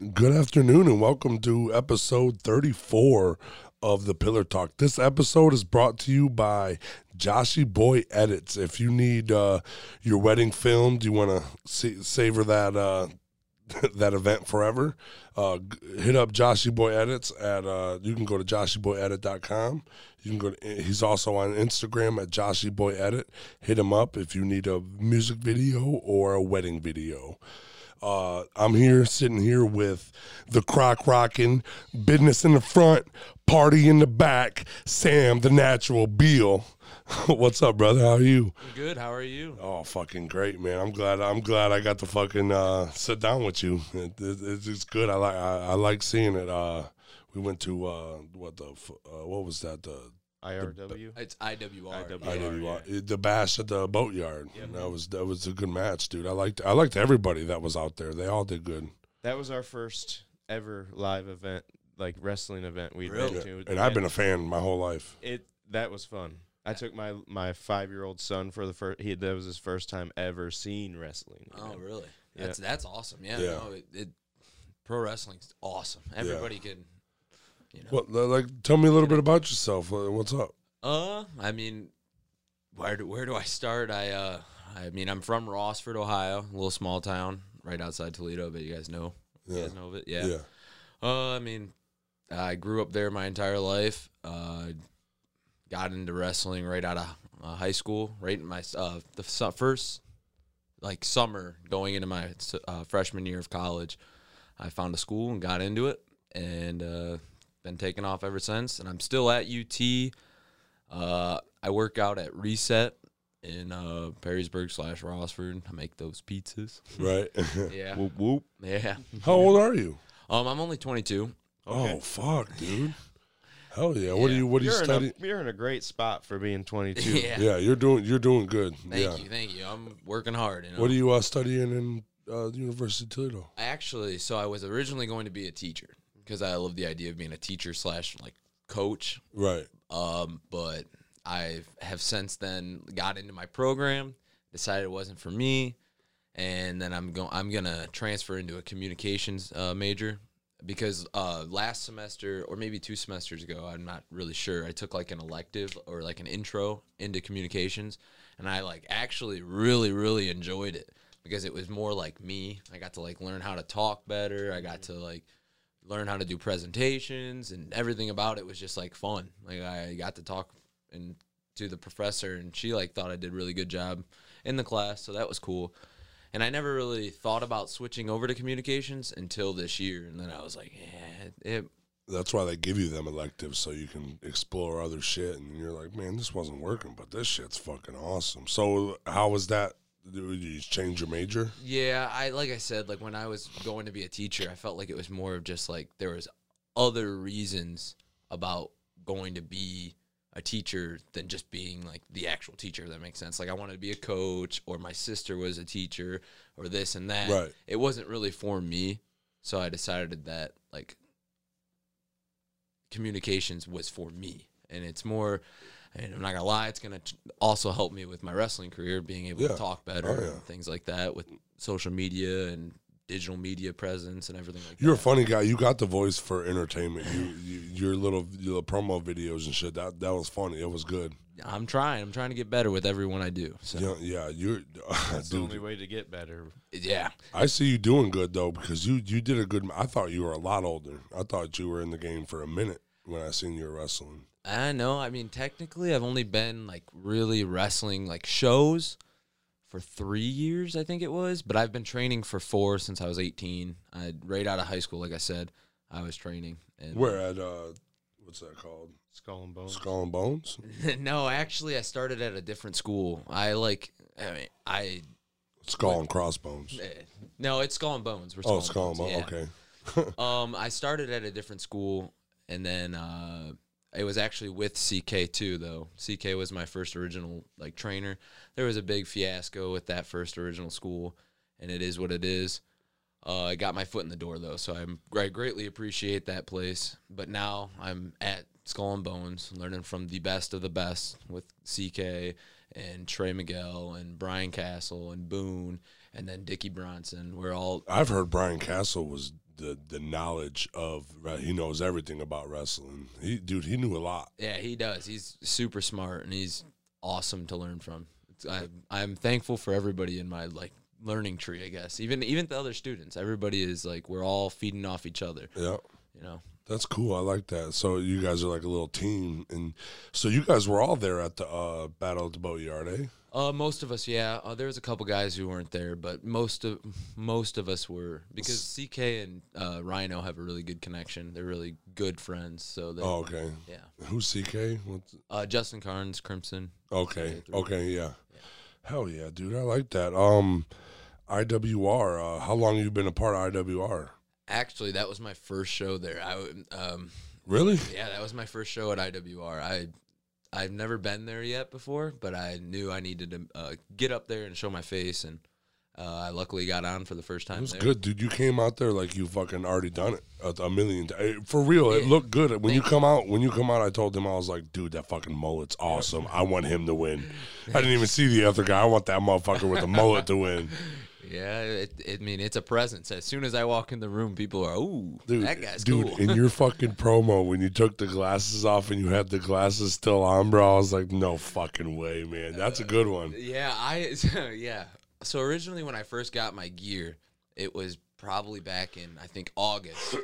Good afternoon and welcome to episode 34 of the Pillar Talk. This episode is brought to you by Joshy Boy Edits. If you need uh, your wedding filmed, you want to savor that uh, that event forever, uh, hit up Joshy Boy Edits at uh, you can go to joshyboyedit.com. You can go to, he's also on Instagram at Joshy Boy Edit. Hit him up if you need a music video or a wedding video. Uh, I'm here sitting here with the crock rocking, business in the front, party in the back, Sam the natural Beal. What's up, brother? How are you? Good. How are you? Oh, fucking great, man! I'm glad. I'm glad I got to fucking uh, sit down with you. It, it, it's it's good. I like. I, I like seeing it. Uh, we went to uh, what the uh, what was that? The IRW. It's IWR. IWR. IWR, uh, the bash at the boatyard. Yep. That was that was a good match, dude. I liked I liked everybody that was out there. They all did good. That was our first ever live event, like wrestling event we'd Really? been to. And I've been a fan my whole life. it. That was fun. I took my my five year old son for the first. He that was his first time ever seeing wrestling. Oh, know? really? Yeah. That's that's awesome. Yeah. Yeah. No, it, it, pro wrestling's awesome. Everybody can, you know. What like? Tell me a little bit about yourself. Uh, What's up? Uh, I mean, where do where do I start? I uh, I mean, I'm from Rossford, Ohio, a little small town right outside Toledo. But you guys know, you guys know of it. Yeah. yeah. Uh, I mean, I grew up there my entire life. Uh, got into wrestling right out of uh, high school, right in my uh, the su- first like summer going into my uh, freshman year of college. I found a school and got into it, and uh, been taking off ever since. And I'm still at UT. Uh, I work out at Reset in uh, Perrysburg slash Rossford. I make those pizzas. Right. Yeah, Whoop whoop. yeah. How old are you? Um, I'm only 22. Okay. Oh fuck, dude. Hell yeah. What do Yeah. you What do you You're in, study? a, you're in a great spot for being 22. Yeah. Yeah, you're doing You're doing good. Thank yeah. you, thank you. I'm working hard. You know? What are you uh, studying in uh, the University of Toledo? Actually, so I was originally going to be a teacher because I love the idea of being a teacher slash like coach. Right. Um, but I have since then got into my program, decided it wasn't for me, and then I'm going. I'm gonna transfer into a communications uh, major because uh, last semester or maybe two semesters ago, I'm not really sure. I took like an elective or like an intro into communications, and I like actually really really enjoyed it because it was more like me. I got to like learn how to talk better. I got to like learn how to do presentations and everything about it was just like fun. Like I got to talk and to the professor and she like thought I did really good job in the class, so that was cool. And I never really thought about switching over to communications until this year, and then I was like, yeah, it, That's why they give you them electives so you can explore other shit. And you're like, man, this wasn't working, but this shit's fucking awesome. So how was that? Did you change your major? Yeah, I like I said, like when I was going to be a teacher, I felt like it was more of just like there was other reasons about going to be a teacher than just being like the actual teacher. If that makes sense. Like I wanted to be a coach, or my sister was a teacher, or this and that. Right. It wasn't really for me, so I decided that like communications was for me, and it's more. And I'm not gonna lie, it's gonna t- also help me with my wrestling career, being able Yeah. to talk oh, better Oh, yeah. and things like that with social media and digital media presence and everything like You're a funny guy. You got the voice for entertainment. You, you your little your promo videos and shit. That that was funny. It was good. I'm trying. I'm trying to get better with everyone I do. So Yeah, yeah. You're, That's the dude. only way to get better. yeah, I see you doing good though because you you did a good. I thought you were a lot older. I thought you were in the game for a minute when I seen you wrestling. I know. I mean, technically, I've only been like really wrestling like shows for three years, I think it was. But I've been training for four since I was 18. I right out of high school, like I said, I was training. And Where at uh, what's that called? Skull and bones. Skull and Bones. no, actually, I started at a different school. I like. I mean, I Skull and Crossbones. eh, no, it's Skull and Bones. We're Oh, Skull Skull and and Bones. yeah. Okay. Um, I started at a different school, and then uh, it was actually with CK too. Though CK was my first original like trainer. There was a big fiasco with that first original school, and it is what it is. Uh, I got my foot in the door though, so I'm I greatly appreciate that place. But now I'm at Skull and Bones, learning from the best of the best with CK and Trey Miguel and Brian Castle and Boone and then Dickie Bronson. We're all I've heard Brian Castle was the the knowledge of he knows everything about wrestling. He dude, he knew a lot. Yeah, he does. He's super smart and he's awesome to learn from. It's, I, I'm thankful for everybody in my like learning tree. I guess even even the other students. Everybody is like we're all feeding off each other. Yeah. You know. That's cool. I like that. So you guys are like a little team, and so you guys were all there at the uh, Battle at the Boatyard, eh? Uh, most of us, yeah. Uh, there was a couple guys who weren't there, but most of most of us were because CK and uh, Rhino have a really good connection. They're really good friends. So they, Oh, okay. yeah. Who's CK? What's, Uh, Justin Carnes, Crimson. okay. Okay. Yeah. Hell yeah, dude. I like that. Um, IWR. Uh, how long you been a part of IWR? Actually, that was my first show there. I um, Really? yeah, that was my first show at IWR. I I've never been there yet before, but I knew I needed to uh, get up there and show my face, and uh, I luckily got on for the first time. It was there. good, dude. You came out there like you fucking already done it a, a million times. For real, it looked good. When you Thank come out, when you come out, I told them I was like, dude, that fucking mullet's awesome. I want him to win. I didn't even see the other guy. I want that motherfucker with the mullet to win. Yeah, it, it, I mean, it's a presence. As soon as I walk in the room, people are, "Ooh, Dude, that guy's dude, cool." in your fucking promo when you took the glasses off and you had the glasses still on, bro, I was like, no fucking way, man. That's a good one. yeah, I yeah. So originally, when I first got my gear, it was probably back in I think August,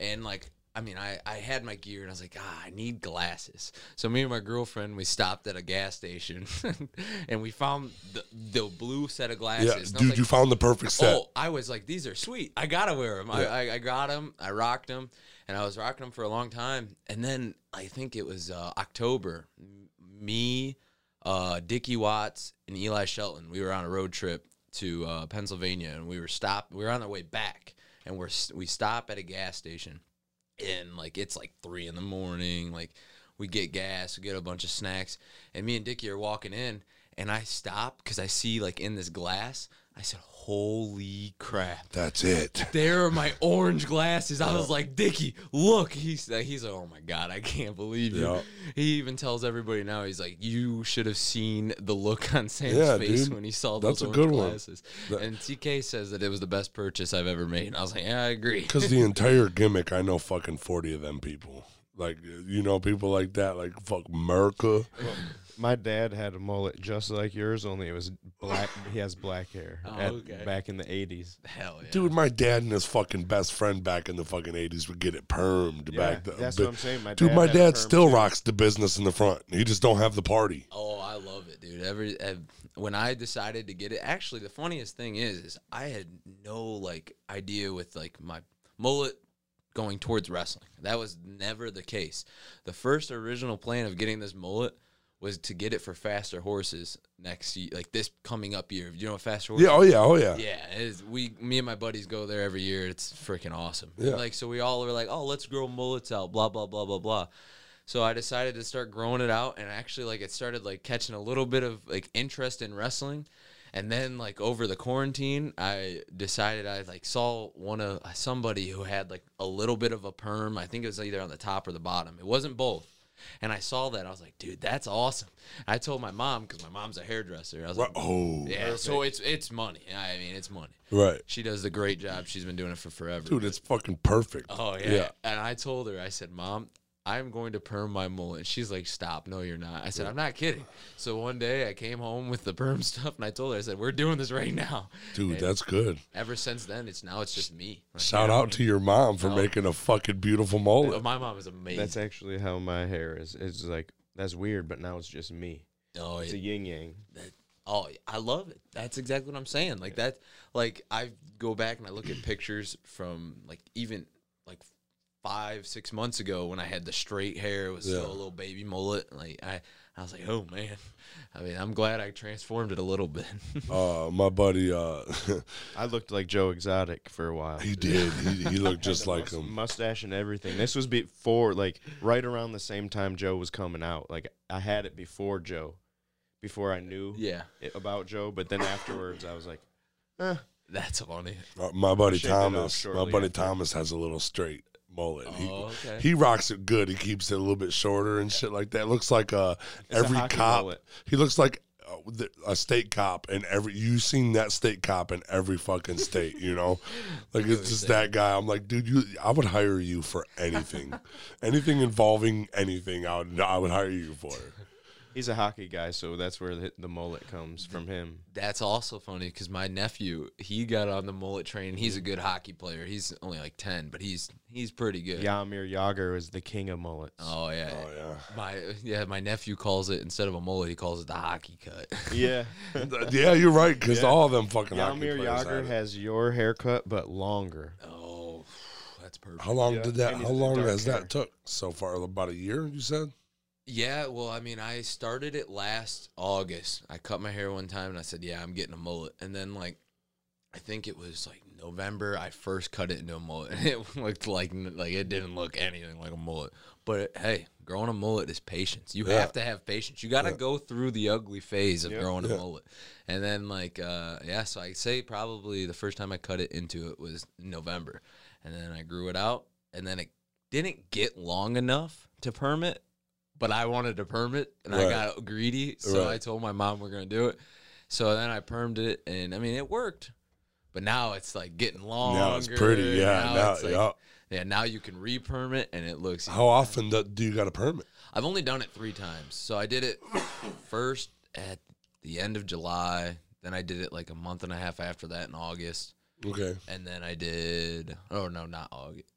and like. I mean, I, I had my gear and I was like, ah, I need glasses. So me and my girlfriend, we stopped at a gas station and we found the, the blue set of glasses. Yeah, And I was dude, like, you found the perfect set. Oh, I was like, these are sweet. I gotta wear them. Yeah. I, I, I got them. I rocked them, and I was rocking them for a long time. And then I think it was uh, October. Me, uh, Dickie Watts, and Eli Shelton. We were on a road trip to uh, Pennsylvania, and we were stopped. We were on our way back, and we're we stop at a gas station, and like it's like three in the morning. Like we get gas, we get a bunch of snacks, and me and Dickie are walking in, and I stop because I see like in this glass. I said, "Holy crap!" That's it. There are my orange glasses. I was like, Dickie, look. He's like, he's like, oh my god, I can't believe you. Yeah. He even tells everybody now. He's like, you should have seen the look on Sam's Yeah, face dude. when he saw That's those a orange good one. glasses. That- and TK says that it was the best purchase I've ever made. And I was like, yeah, I agree. Because the entire gimmick, I know fucking 40 of them people. Like, you know, people like that, like, fuck Merca. My dad had a mullet just like yours, only it was black. he has black hair. Oh, at- okay. Back in the eighties. Hell yeah, Dude, my dad and his fucking best friend back in the fucking 80s would get it permed Yeah, back. The, that's but- what I'm saying. My Dude, dad my dad still too. rocks the business in the front. He just don't have the party. Oh, I love it, dude. Every uh, when I decided to get it, actually, the funniest thing is, is I had no like idea with like my mullet going towards wrestling. That was never the case. The first original plan of getting this mullet was to get it for faster horses next year, like this coming up year. You know, what faster horses. Yeah, oh yeah, oh yeah. Yeah, we, me and my buddies go there every year. It's freaking awesome. Yeah. Like, so we all were like, oh, let's grow mullets out, blah, blah, blah, blah, blah. So I decided to start growing it out, and actually, like, it started like catching a little bit of like interest in wrestling. And then, like over the quarantine, I decided I like saw one of somebody who had like a little bit of a perm. I think it was either on the top or the bottom. It wasn't both. And I saw that. I was like, dude, that's awesome. I told my mom because my mom's a hairdresser. I was like, Oh, yeah, so it's it's money. I mean, it's money. right. She does a great job. She's been doing it for forever. Dude, it's fucking perfect. oh yeah. And I told her, I said, Mom, I'm going to perm my mullet. And she's like, Stop. No, you're not. I said, I'm not kidding. So one day I came home with the perm stuff and I told her, I said, We're doing this right now. Dude, And that's good. ever since then, it's now it's just me. Like, Shout out to your mom for No. making a fucking beautiful oh, mullet. my mom is amazing. That's actually how my hair is. It's like that's weird, but now it's just me. oh, It's a it, yin yang. oh, I love it. That's exactly what I'm saying. Like that. Like I go back and I look at pictures from like even like five, six months ago when I had the straight hair, it was Yeah. still a little baby mullet. Like I, I was like, oh man. I mean, I'm glad I transformed it a little bit. Uh, my buddy, uh, I looked like Joe Exotic for a while. he did. He, he looked just like mus- him. Mustache and everything. This was before, like, right around the same time Joe was coming out. Like, I had it before Joe, before I knew yeah, it, about Joe. But then afterwards, I was like, eh. that's funny. Uh, my buddy Shaved it off Thomas. My buddy after. Thomas has a little straight mullet. He- Oh, okay. He rocks it good. He keeps it a little bit shorter and shit like that. Looks like uh a every hockey cop. mullet. He looks like uh, the- a state cop in every. You've seen that state cop in every fucking state, you know, like it's just that guy. I'm like, dude, you. I would hire you for anything, anything involving anything. I would. I would hire you for. He's a hockey guy, so that's where the, the mullet comes from him. That's also funny because my nephew he got on the mullet train. He's a good hockey player. He's only like ten, but he's he's pretty good. Jaromir Jagr is the king of mullets. Oh yeah. Oh yeah. My yeah, my nephew calls it instead of a mullet, he calls it the hockey cut. Yeah. yeah, you're right. Because Yeah. all of them fucking hockey Jaromir Jagr have it. has your haircut, but longer. oh, that's perfect. How long Yeah, did that? How long has hair. that took so far? About a year, you said. Yeah, well, I mean, I started it last August. I cut my hair one time and I said, "Yeah, I'm getting a mullet." And then like I think it was like November I first cut it into a mullet. And it looked like like it didn't look anything like a mullet. But hey, growing a mullet is patience. You Yeah. have to have patience. You got to Yeah. go through the ugly phase of Yep. growing Yeah. a mullet. And then like uh yeah, so I say probably the first time I cut it into it was November. And then I grew it out and then it didn't get long enough to perm it, but I wanted to perm it and I got greedy, so Right. I told my mom we're gonna do it. So then I permed it, and I mean it worked. But now it's like getting long. Now it's pretty. Yeah. Now, it's like- yeah. yeah. Now you can re-perm it, and it looks. How often do, do you got a permit? I've only done it three times. So I did it first at the end of July. Then I did it like a month and a half after that in August, Okay. and then I did. Oh no, not August.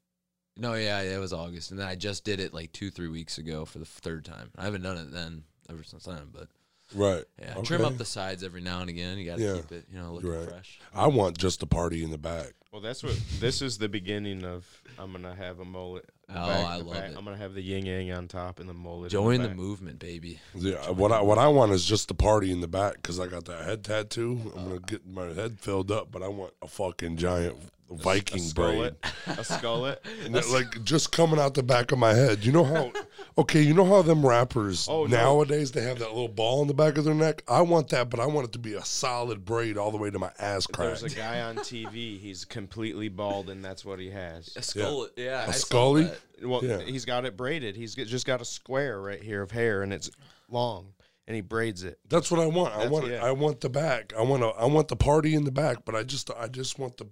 No, yeah, it was August, and then I just did it like two, three weeks ago for the third time. I haven't done it then ever since then, but Right. yeah, Okay. trim up the sides every now and again. You got to Yeah. keep it, you know, looking Right. fresh. I want just the party in the back. Well, that's what this is the beginning of. I'm gonna have a mullet. The Oh, back- I love back. it. I'm gonna have the yin yang on top and the mullet. Join in the back. movement, baby. Yeah. What I what I want is just the party in the back because I got that head tattoo. I'm gonna uh. get my head filled up, but I want a fucking giant Viking a braid. skullet. a skullet. And that, like just coming out the back of my head. You know how? Okay, you know how them rappers Oh, no. nowadays they have that little ball in the back of their neck. I want that, but I want it to be a solid braid all the way to my ass crack. There's a guy on TV. He's completely bald, and that's what he has. A skull, yeah. A I scully? Well, Yeah. he's got it braided. He's just got a square right here of hair, and it's long, and he braids it. That's what I want. I want. yeah. I want the back. I want. to I want the party in the back, but I just. I just want the,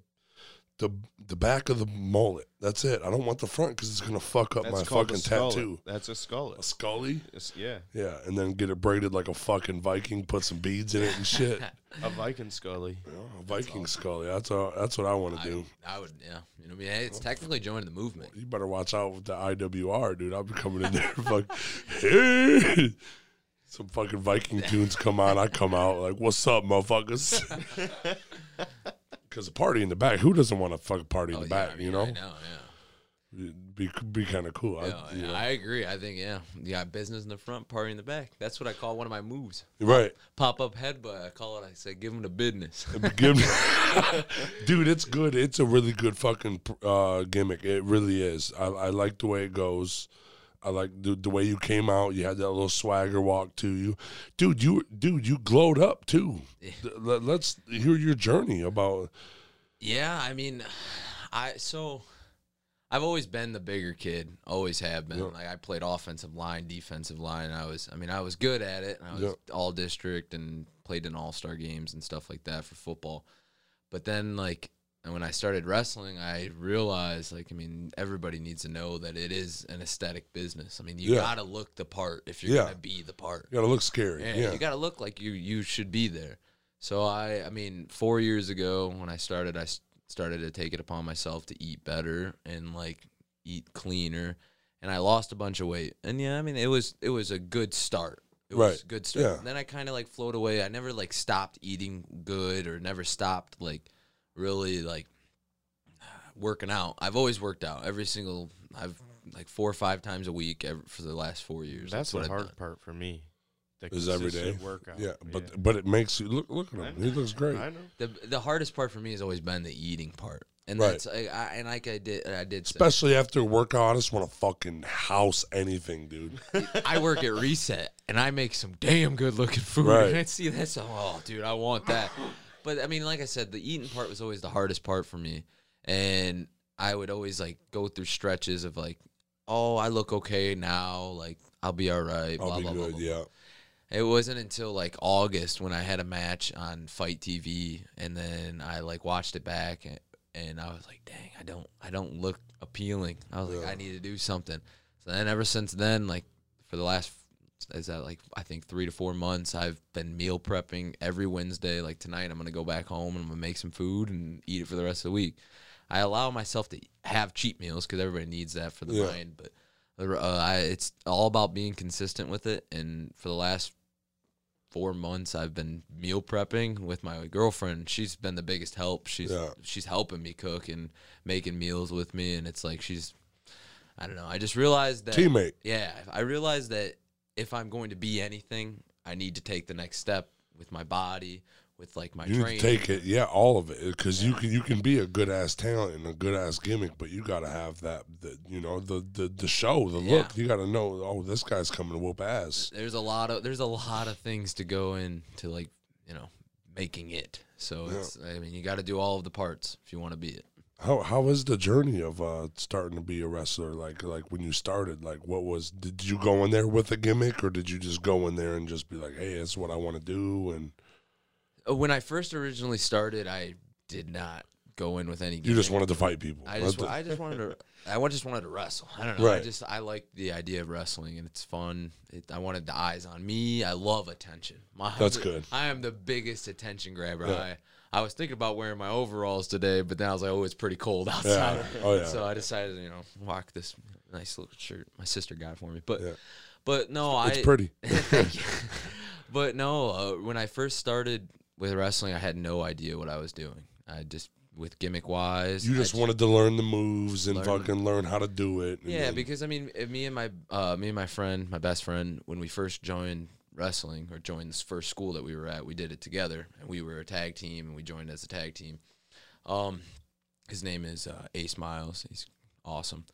the the back of the mullet. That's it. I don't want the front because it's gonna fuck up That's my called fucking a skullet. tattoo. That's a A scully. It's- yeah, Yeah, and then get it braided like a fucking Viking. Put some beads in it and shit. a Viking scully. You know, a Viking scully. That's all. That's what I want to do. I would, yeah. You know, what I mean, Hey, it's technically joining the movement. You better watch out with the IWR, dude. I'll be coming in there, fuck. Hey! Some fucking Viking tunes come on. I come out like, "What's up, motherfuckers?" Because a party in the back. Who doesn't want a fucking party in Oh, the yeah, back? I mean, you know, I know, yeah. It'd be be kind of cool. I- Yeah, you yeah. I agree. I think, yeah, yeah. business in the front, party in the back. That's what I call one of my moves. right. Pop up headbutt. I call it. I say, give him the business. Give me- dude, it's good. It's a really good fucking uh, gimmick. It really is. I, I like the way it goes. I like the, the way you came out. You had that little swagger walk to you, dude. You dude, you glowed up too. Let- Let's hear your journey about. Yeah, I mean, I so I've always been the bigger kid, always have been. Yeah. Like I played offensive line, defensive line. I was, I mean, I was good at it. I was Yeah. all district and played in all star games and stuff like that for football. But then, like, and when I started wrestling, I realized, like, I mean, everybody needs to know that it is an aesthetic business. I mean, you Yeah. gotta look the part if you're Yeah. gonna be the part. You gotta look scary. Yeah, Yeah, you got to look like you you should be there. So I I mean, 4 years ago when I started I started to take it upon myself to eat better and like eat cleaner and I lost a bunch of weight. And yeah, I mean, it was it was a good start. It was Right. a good start. Yeah. Then I kind of like float away. I never like stopped eating good or never stopped like really like working out. I've always worked out every single I've like four or five times a week ever, for the last 4 years. That's what the I've hard done. part for me. The is every day. workout. Yeah, but but it makes you look. Look at him. He looks great. I know. The the hardest part for me has always been the eating part, and Right. that's I, I, and like I did I did say, Especially after a workout, I just want to fucking house anything, dude. I work at Reset and I make some damn good looking food. Right. And I see that's oh dude, I want that. But I mean, like I said, the eating part was always the hardest part for me, and I would always like go through stretches of like, oh, I look okay now, like I'll be all right, blah I'll be blah blah. good. blah. Yeah. It wasn't until like August when I had a match on FITE TV, and then I like watched it back, and, and I was like, "Dang, I don't, I don't look appealing." I was like, "I need to do something." So then, ever since then, like for the last, is that like I think three to four months, I've been meal prepping every Wednesday. Like tonight, I'm gonna go back home and I'm gonna make some food and eat it for the rest of the week. I allow myself to have cheat meals because everybody needs that for the Yeah. mind, but uh, I, it's all about being consistent with it. And for the last four months, I've been meal prepping with my girlfriend. She's been the biggest help. She's Yeah. she's helping me cook and making meals with me, and it's like she's. I don't know. I just realized that Teammate. yeah, I realized that if I'm going to be anything, I need to take the next step with my body, with like my You need training. to take it, yeah, all of it, because you can you can be a good ass talent and a good ass gimmick, but you got to have that, the, you know, the the the show, the Yeah. look. You got to know, oh, this guy's coming to whoop ass. there's a lot of there's a lot of things to go into like you know making it. So Yeah. it's I mean you got to do all of the parts if you want to be it. How how was the journey of uh starting to be a wrestler? Like like when you started, like what was? Did you go in there with a gimmick, or did you just go in there and just be like, hey, that's what I want to do? And Uh, When I first originally started, I did not go in with any. you just wanted to fight people. I just, I just wanted to. I just wanted to wrestle. I don't know. I just I like the idea of wrestling and it's fun. It, I wanted the eyes on me. I love attention. My, That's good. I am the biggest attention grabber. Yeah. I I was thinking about wearing my overalls today, but then I was like, oh, it's pretty cold outside. Yeah. Oh, yeah. So I decided, you know, rock this nice little shirt my sister got for me. But Yeah. but no, it's I it's pretty. Thank you. But no, uh, when I first started with wrestling, I had no idea what I was doing. I just with gimmick wise, You just wanted to learn the moves and Learn- fucking learn how to do it. Yeah, then- because I mean, uh, me and my uh, me and my friend, my best friend, when we first joined wrestling or joined this first school that we were at, we did it together, and we were a tag team, and we joined as a tag team. Um, his name is uh, Ace Miles. He's awesome.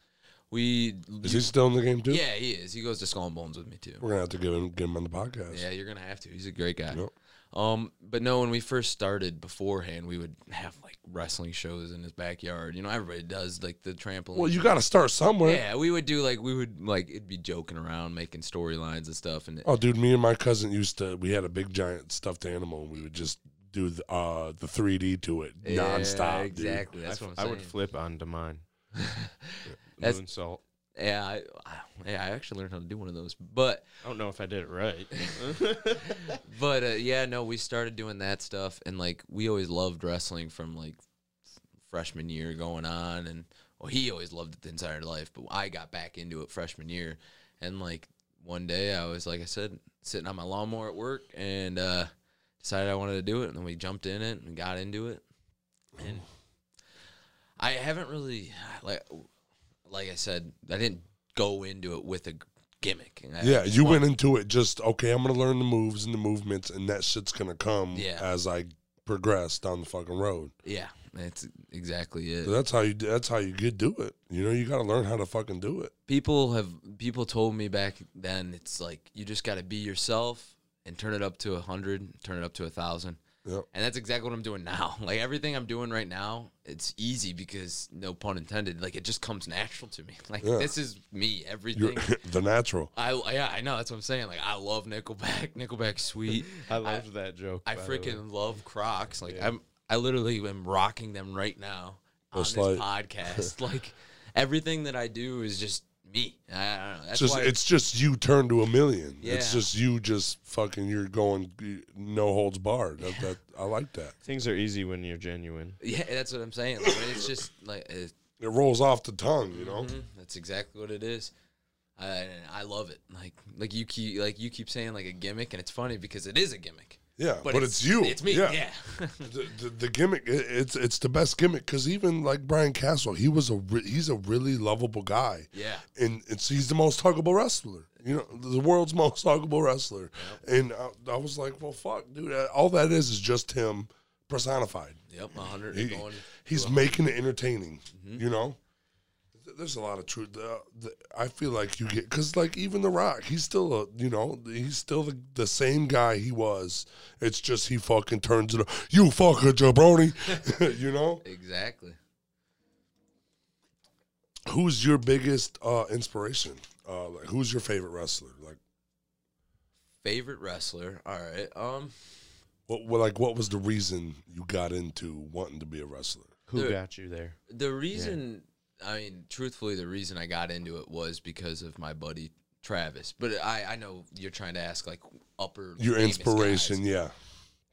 We is he still in the game too? yeah, he is. He goes to Skull and Bones with me too. We're gonna have to give him get him on the podcast. Yeah, you're gonna have to. He's a great guy. Yep. Um, but no, when we first started beforehand, we would have like wrestling shows in his backyard. You know, everybody does like the trampoline. Well, you got to start somewhere. yeah, we would do like we would like it'd be joking around, making storylines and stuff, and Oh, dude, me and my cousin used to. We had a big giant stuffed animal, and we would just do the uh the 3D to it Yeah, nonstop. dude. Exactly. That's I, what I'm I would flip onto mine. That's- Moonsault. Yeah, I, I, yeah, I actually learned how to do one of those, but I don't know if I did it right. but uh, yeah, no, we started doing that stuff, and like we always loved wrestling from like freshman year going on, and well, he always loved it the entire life, but I got back into it freshman year, and like one day I was like I said, sitting on my lawnmower at work, and uh, decided I wanted to do it, and then we jumped in it and got into it, and I haven't really like like I said, I didn't go into it with a gimmick. Yeah, you went into it just okay. I'm gonna learn the moves and the movements, and that shit's gonna come Yeah. as I progress down the fucking road. Yeah, that's exactly it. So that's how you. That's how you get do it. You know, you got to learn how to fucking do it. people have people told me back then it's like you just got to be yourself and turn it up to a hundred, turn it up to a thousand. Yep. And that's exactly what I'm doing now. Like everything I'm doing right now, it's easy because no pun intended. Like it just comes natural to me. Like Yeah. this is me. You're Everything. the natural. I yeah I know that's what I'm saying. Like I love Nickelback. Nickelback, sweet. I loved that joke. I by the way. freaking love Crocs. Like Yeah. I'm I literally am rocking them right now on Just this like- podcast. like everything that I do is just me. I, I don't know. That's It's just why it's just you turn to a million. It's just you just fucking you're going no holds barred. That, that I like that. Things are easy when you're genuine. yeah, that's what I'm saying. Like, it's just like it's, It rolls off the tongue, you know. mhm, that's exactly what it is. I I love it. Like like you keep like you keep saying like a gimmick, and it's funny because it is a gimmick. Yeah, but, it's, you. It's me. Yeah. Yeah. the, the, the gimmick it, it's it's the best gimmick because even like Brian Castle, he was a re- he's a really lovable guy. yeah. and it's he's the most huggable wrestler. You know, the world's most huggable wrestler. And I, I was like, well, fuck, dude. All that is is just him personified. Yep. Hundred. He- going. he's making it entertaining. Mm-hmm. You know, there's a lot of truth. Uh, the, I feel like you get because like even The Rock, he's still a you know he's still the, the same guy he was. It's just he fucking turns it. up, You fucker jabroni. you know, Exactly. who's your biggest uh, inspiration? Uh, like, who's your favorite wrestler? Like. Favorite wrestler? All right. Um, What, what like what was the reason you got into wanting to be a wrestler? Who Dude. got you there? the reason, I mean, truthfully, the reason I got into it was because of my buddy Travis. But I, I know you're trying to ask like upper Your inspiration, guys. yeah.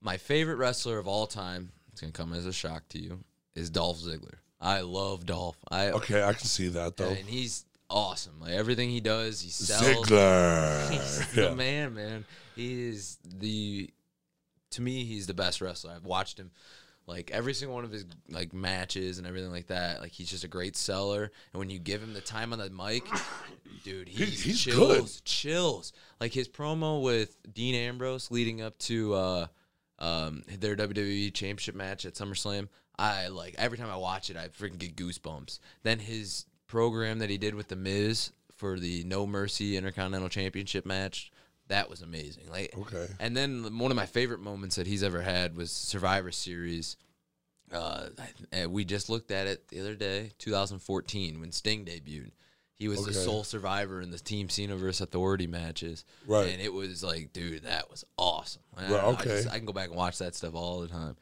My favorite wrestler of all time. It's gonna come as a shock to you. Is Dolph Ziggler. I love Dolph. I Okay, I can see that though. and he's awesome. Like everything he does, he sells. Ziggler. He's Yeah. the man, man. He is the to me, he's the best wrestler. I've watched him like every single one of his like matches and everything like that. Like he's just a great seller. And when you give him the time on the mic, dude, he, He- he's chills, good. chills. Like his promo with Dean Ambrose leading up to uh um their WWE championship match at SummerSlam. I like every time I watch it, I freaking get goosebumps. Then his program that he did with the Miz for the No Mercy Intercontinental Championship match, that was amazing. Like Okay. and then one of my favorite moments that he's ever had was Survivor Series. Uh, and we just looked at it the other day, 2014, when Sting debuted. He was the sole survivor in the Team Cena versus Authority matches, Right. And it was like, dude, that was awesome. I, Right, I okay. just- I can go back and watch that stuff all the time.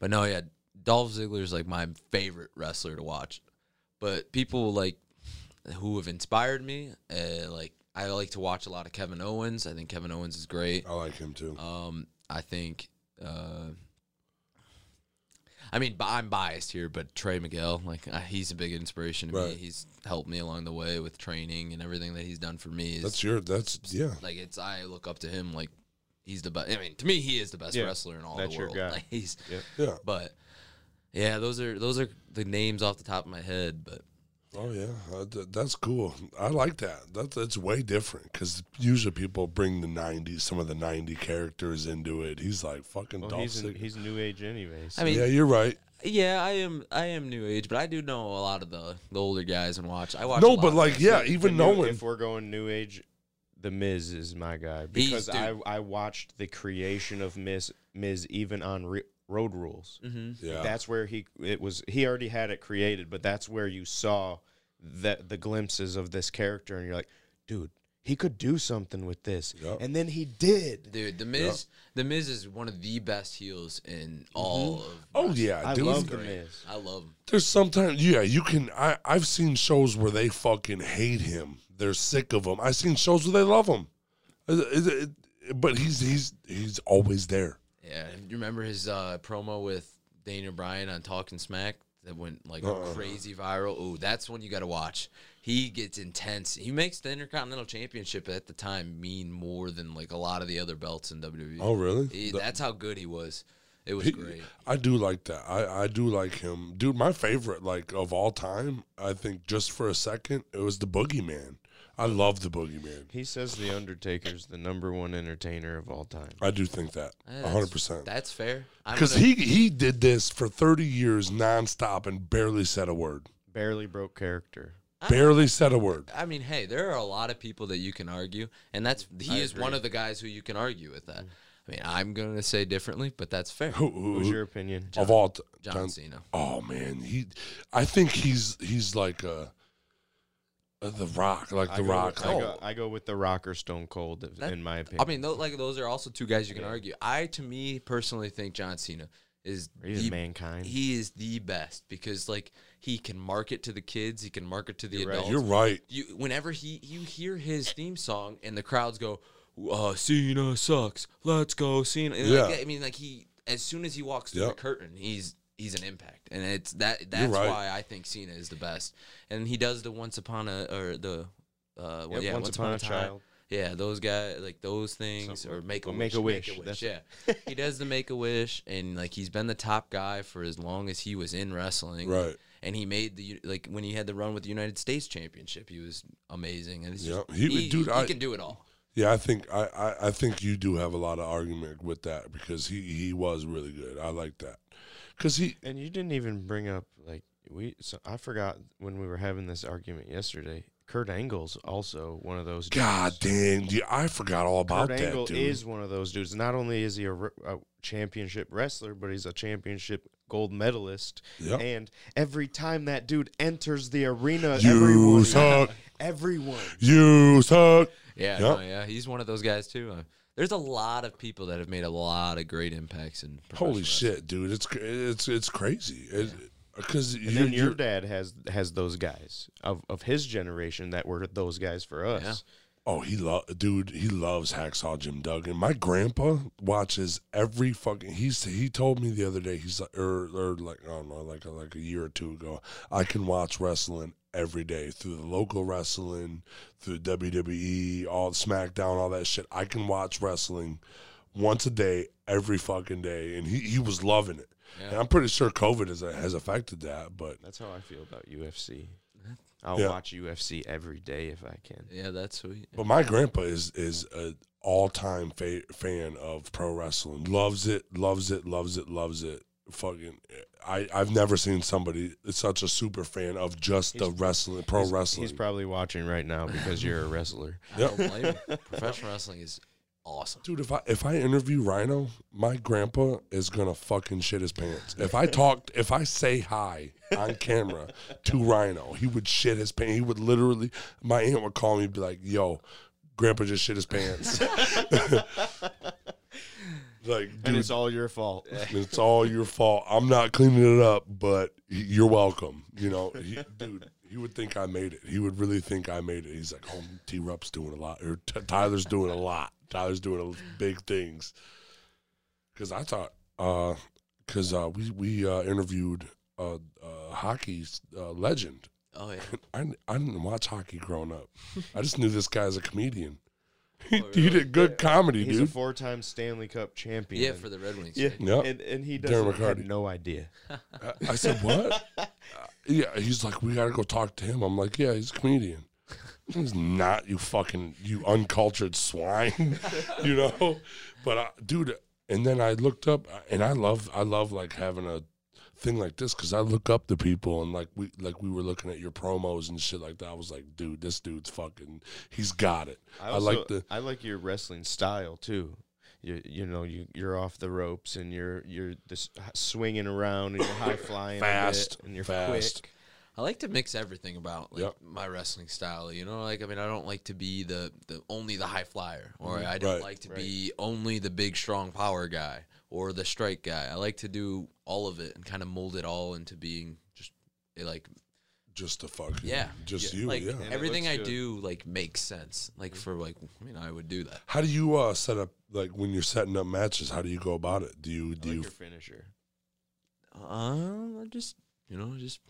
But no, yeah, Dolph Ziggler is like my favorite wrestler to watch. But people like who have inspired me, uh, like I like to watch a lot of Kevin Owens. I think Kevin Owens is great. I like him too. Um, I think. Uh, I mean, I'm biased here, but Trey Miguel, like uh, he's a big inspiration to me. He's helped me along the way with training and everything that he's done for me. Is, That's your that's yeah. like it's I look up to him like he's the best. I mean, to me, he is the best Yeah, wrestler in all that's the your world. guy. Like he's, Yep. Yeah. but yeah, those are those are the names off the top of my head. But Oh yeah, uh, th- that's cool. I like that. That's that's way different because usually people bring the '90s, some of the '90 characters into it. He's like fucking Well, he's in, Ziggler. he's new age anyways. I mean, yeah, you're right. yeah, I am I am new age, but I do know a lot of the the older guys and watch. I watch. a No, lot but of like, them. yeah, The even new- knowing if we're going new age, the Miz is my guy He's- because I. I watched the creation of Miz Miz even on re- Road Rules. Mhm. yeah, That's where he it was. He already had it created, but that's where you saw that the glimpses of this character, and you're like, dude, he could do something with this, Yep. and then he did. Dude, the Miz, the Miz is one of the best heels in all of. oh wrestling. yeah, I dude. love the. Miz. I love him. There's sometimes, yeah, you can. I I've seen shows where they fucking hate him. They're sick of him. I've seen shows where they love him. Uh, it- it- but he's he's he's always there. Yeah, and you remember his uh, promo with Daniel Bryan on Talking Smack that went like Uh-uh. crazy viral? Ooh, that's one you got to watch. He gets intense. He makes the Intercontinental Championship at the time mean more than like a lot of the other belts in WWE. Oh really? He- The- that's how good he was. It was He- great. I do like that. I, I do like him, dude. My favorite, like of all time, I think just for a second, it was the Boogeyman. I love the Boogeyman. He says the Undertaker's the number one entertainer of all time. I do think that a that's- hundred percent. That's fair. Because he he did this for thirty years nonstop and barely said a word. Barely broke character. I- Barely said a word. I mean, hey, there are a lot of people that you can argue, and that's he I is one of the guys who you can argue with that. I mean, I'm going to say differently, but that's fair. Who, who- Who's your opinion? of all t- John, John- Cena. Oh man, he. I think he's he's like a, a the Rock, like I the go Rock. With, I, go, I go with the Rocker Stone Cold, if- That- in my opinion. I mean, tho- like those are also two guys you can argue. I, to me personally, think John Cena is he's the, mankind. he is the best because like he can market to the kids, he can market to the You're right. adults. You're right. you whenever he you hear his theme song and the crowds go, uh, Cena sucks. Let's go, Cena. And, like, Yeah. I mean, like he as soon as he walks through Yep. the curtain, he's he's an impact, and it's that that's right. why I think Cena is the best. And he does the Once Upon a or the uh, well, Yep, yeah, Once Upon a Time. Child. Yeah, those guys like those things Something- or make a well, wish. Make-A-Wish, Make a wish. Yeah, he does the make a wish, and like he's been the top guy for as long as he was in wrestling Right. and he made the like when he had the run with the United States Championship, he was amazing. And it's Yeah, just, he- he, dude, he I- can do it all. Yeah, I think I, I, I think you do have a lot of argument with that because he, he was really good. I like that because he And you didn't even bring up like we. So I forgot when we were having this argument yesterday. Kurt Angle's also one of those. God dudes. dang, yeah, I forgot all about Kurt that Angle dude. is one of those dudes. Not only is he a, a championship wrestler, but he's a championship gold medalist. Yep. And every time that dude enters the arena, You everyone, suck. everyone. you suck. Yeah, Yep. no, yeah, he's one of those guys too. Uh, There's a lot of people that have made a lot of great impacts in Holy shit, dude! It's it's it's crazy. Because And then your dad has has those guys of, of his generation that were those guys for us. Yeah. Oh, he love, dude. He loves Hacksaw Jim Duggan. My grandpa watches every fucking. He's he told me the other day. He's like, or or like I don't know, like a, like a year or two ago. I can watch wrestling every day through the local wrestling, through WWE, all SmackDown, all that shit. I can watch wrestling once a day, every fucking day, and he he was loving it. Yeah. And I'm pretty sure COVID has has affected that, but That's how I feel about UFC. I'll Yeah. watch UFC every day if I can. Yeah, that's sweet. But my grandpa is is a all time fa- fan of pro wrestling. Loves it, loves it, loves it, loves it. Fucking, I I've never seen somebody such a super fan of just the wrestling, pro He's- wrestling. He's probably watching right now because you're a wrestler. Yep. Don't blame me. Professional wrestling is awesome. Dude, if I if I interview Rhino, my grandpa is gonna fucking shit his pants. If I talked, if I say hi on camera to Rhino, he would shit his pants. He would literally. My aunt would call me, and be like, "Yo, Grandpa just shit his pants." like, And dude, it's all your fault. it's all your fault. I'm not cleaning it up, but you're welcome. You know, he, dude. He would think I made it. He would really think I made it. He's like, "Oh, T. Rup's doing a lot, or T- Tyler's doing a lot. Tyler's doing a, big things." Because I thought, because uh, we we uh, interviewed uh, uh, hockey's uh, legend. Oh yeah. I I didn't watch hockey growing up. I just knew this guy as a comedian. He, Oh, he really? did good comedy, dude. He's a four-time Stanley Cup champion. Yeah, for the Red Wings. yeah, Yep. and, and he Darren doesn't have McCarty. no idea. I, I said, "What?" Uh, yeah, he's like, "We got to go talk to him." I'm like, "Yeah, he's a comedian." He's not you fucking you uncultured swine, you know. But uh, dude, and then I looked up, and I love I love like having a thing like this because I look up to people and like we like we were looking at your promos and shit like that. I was like, dude, this dude's fucking, he's got it. I, also- like the I like your wrestling style too. You you know you you're off the ropes and you're you're this swinging around and you're high flying a bit, Fast, and you're fast. quick. I like to mix everything about like Yep. my wrestling style. You know, like I mean, I don't like to be the the only the high flyer, or mm-hmm. I don't Right. like to be only the big strong power guy or the strike guy. I like to do all of it and kind of mold it all into being just eh, like just the fuck yeah, just yeah, you like yeah. everything I good. do like makes sense. Like for like I mean, I would do that. How do you uh set up like when you're setting up matches? How do you go about it? Do you I do like you your finisher. Um, I just you know just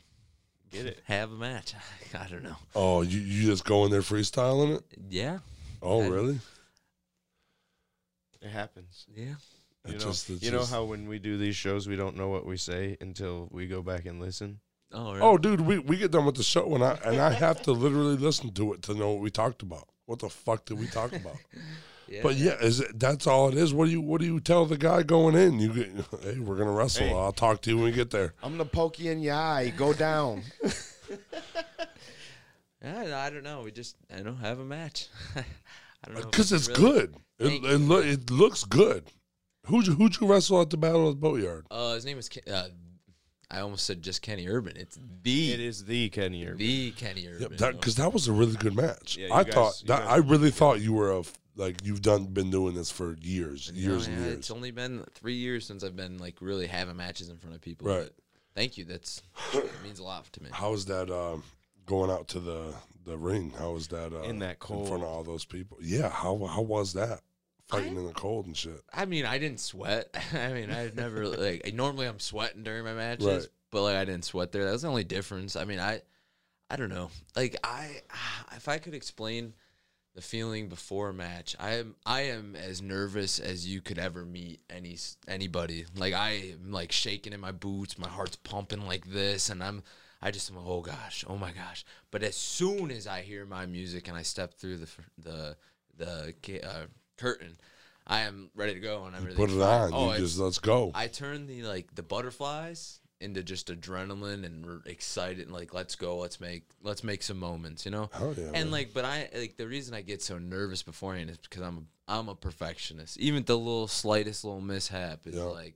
Get it? have a match. I don't know. oh you you just go in there freestyling it? Yeah, Oh I- really? It happens. yeah. You know, just- you know just- how when we do these shows, we don't know what we say until we go back and listen. Oh, really? Oh, dude, we, we get done with the show and I and I have to literally listen to it to know what we talked about. What the fuck did we talk about? yeah. But yeah, is it, that's all it is. What do you what do you tell the guy going in? You get, hey, we're gonna wrestle. Hey. I'll talk to you when we get there. I'm gonna poke you in your eye. Go down. Yeah, I don't know. We just I don't have a match. I don't know Because uh, it's really- good. It it, loo- it looks good. Who'd you, who'd you wrestle at the Battle of the Boatyard? Uh, his name is. Ken- Uh, I almost said just Kenny Urban. It's the it is the Kenny Urban. the Kenny Urban. Yep, you that because that was a really good match. Yeah, you I guys- thought you that guys I were really thought you were a f- like you've done been doing this for years, You know, years and yeah, years. It's only been three years since I've been like really having matches in front of people. Right. but Thank you. That's it means a lot to me. How was that um, going out to the the ring? How was that uh, In that in front of all those people? Yeah, how how was that fighting I- in the cold and shit? I mean, I didn't sweat. I mean, I've never like normally I'm sweating during my matches, Right. but like I didn't sweat there. That was the only difference. I mean, I I don't know. Like I if I could explain the feeling before a match, I am I am as nervous as you could ever meet any anybody. Like I am like shaking in my boots, my heart's pumping like this, and I'm I just am oh gosh, oh my gosh. But as soon as I hear my music and I step through the the the uh, curtain, I am ready to go and everything. Put it on. Oh, you I- just let's go. I turn the like the butterflies into just adrenaline and we're excited and like let's go, let's make let's make some moments, you know. Hell yeah, and man. like, but I like the reason I get so nervous beforehand is because I'm a, I'm a perfectionist. Even the little slightest little mishap is Yeah. like.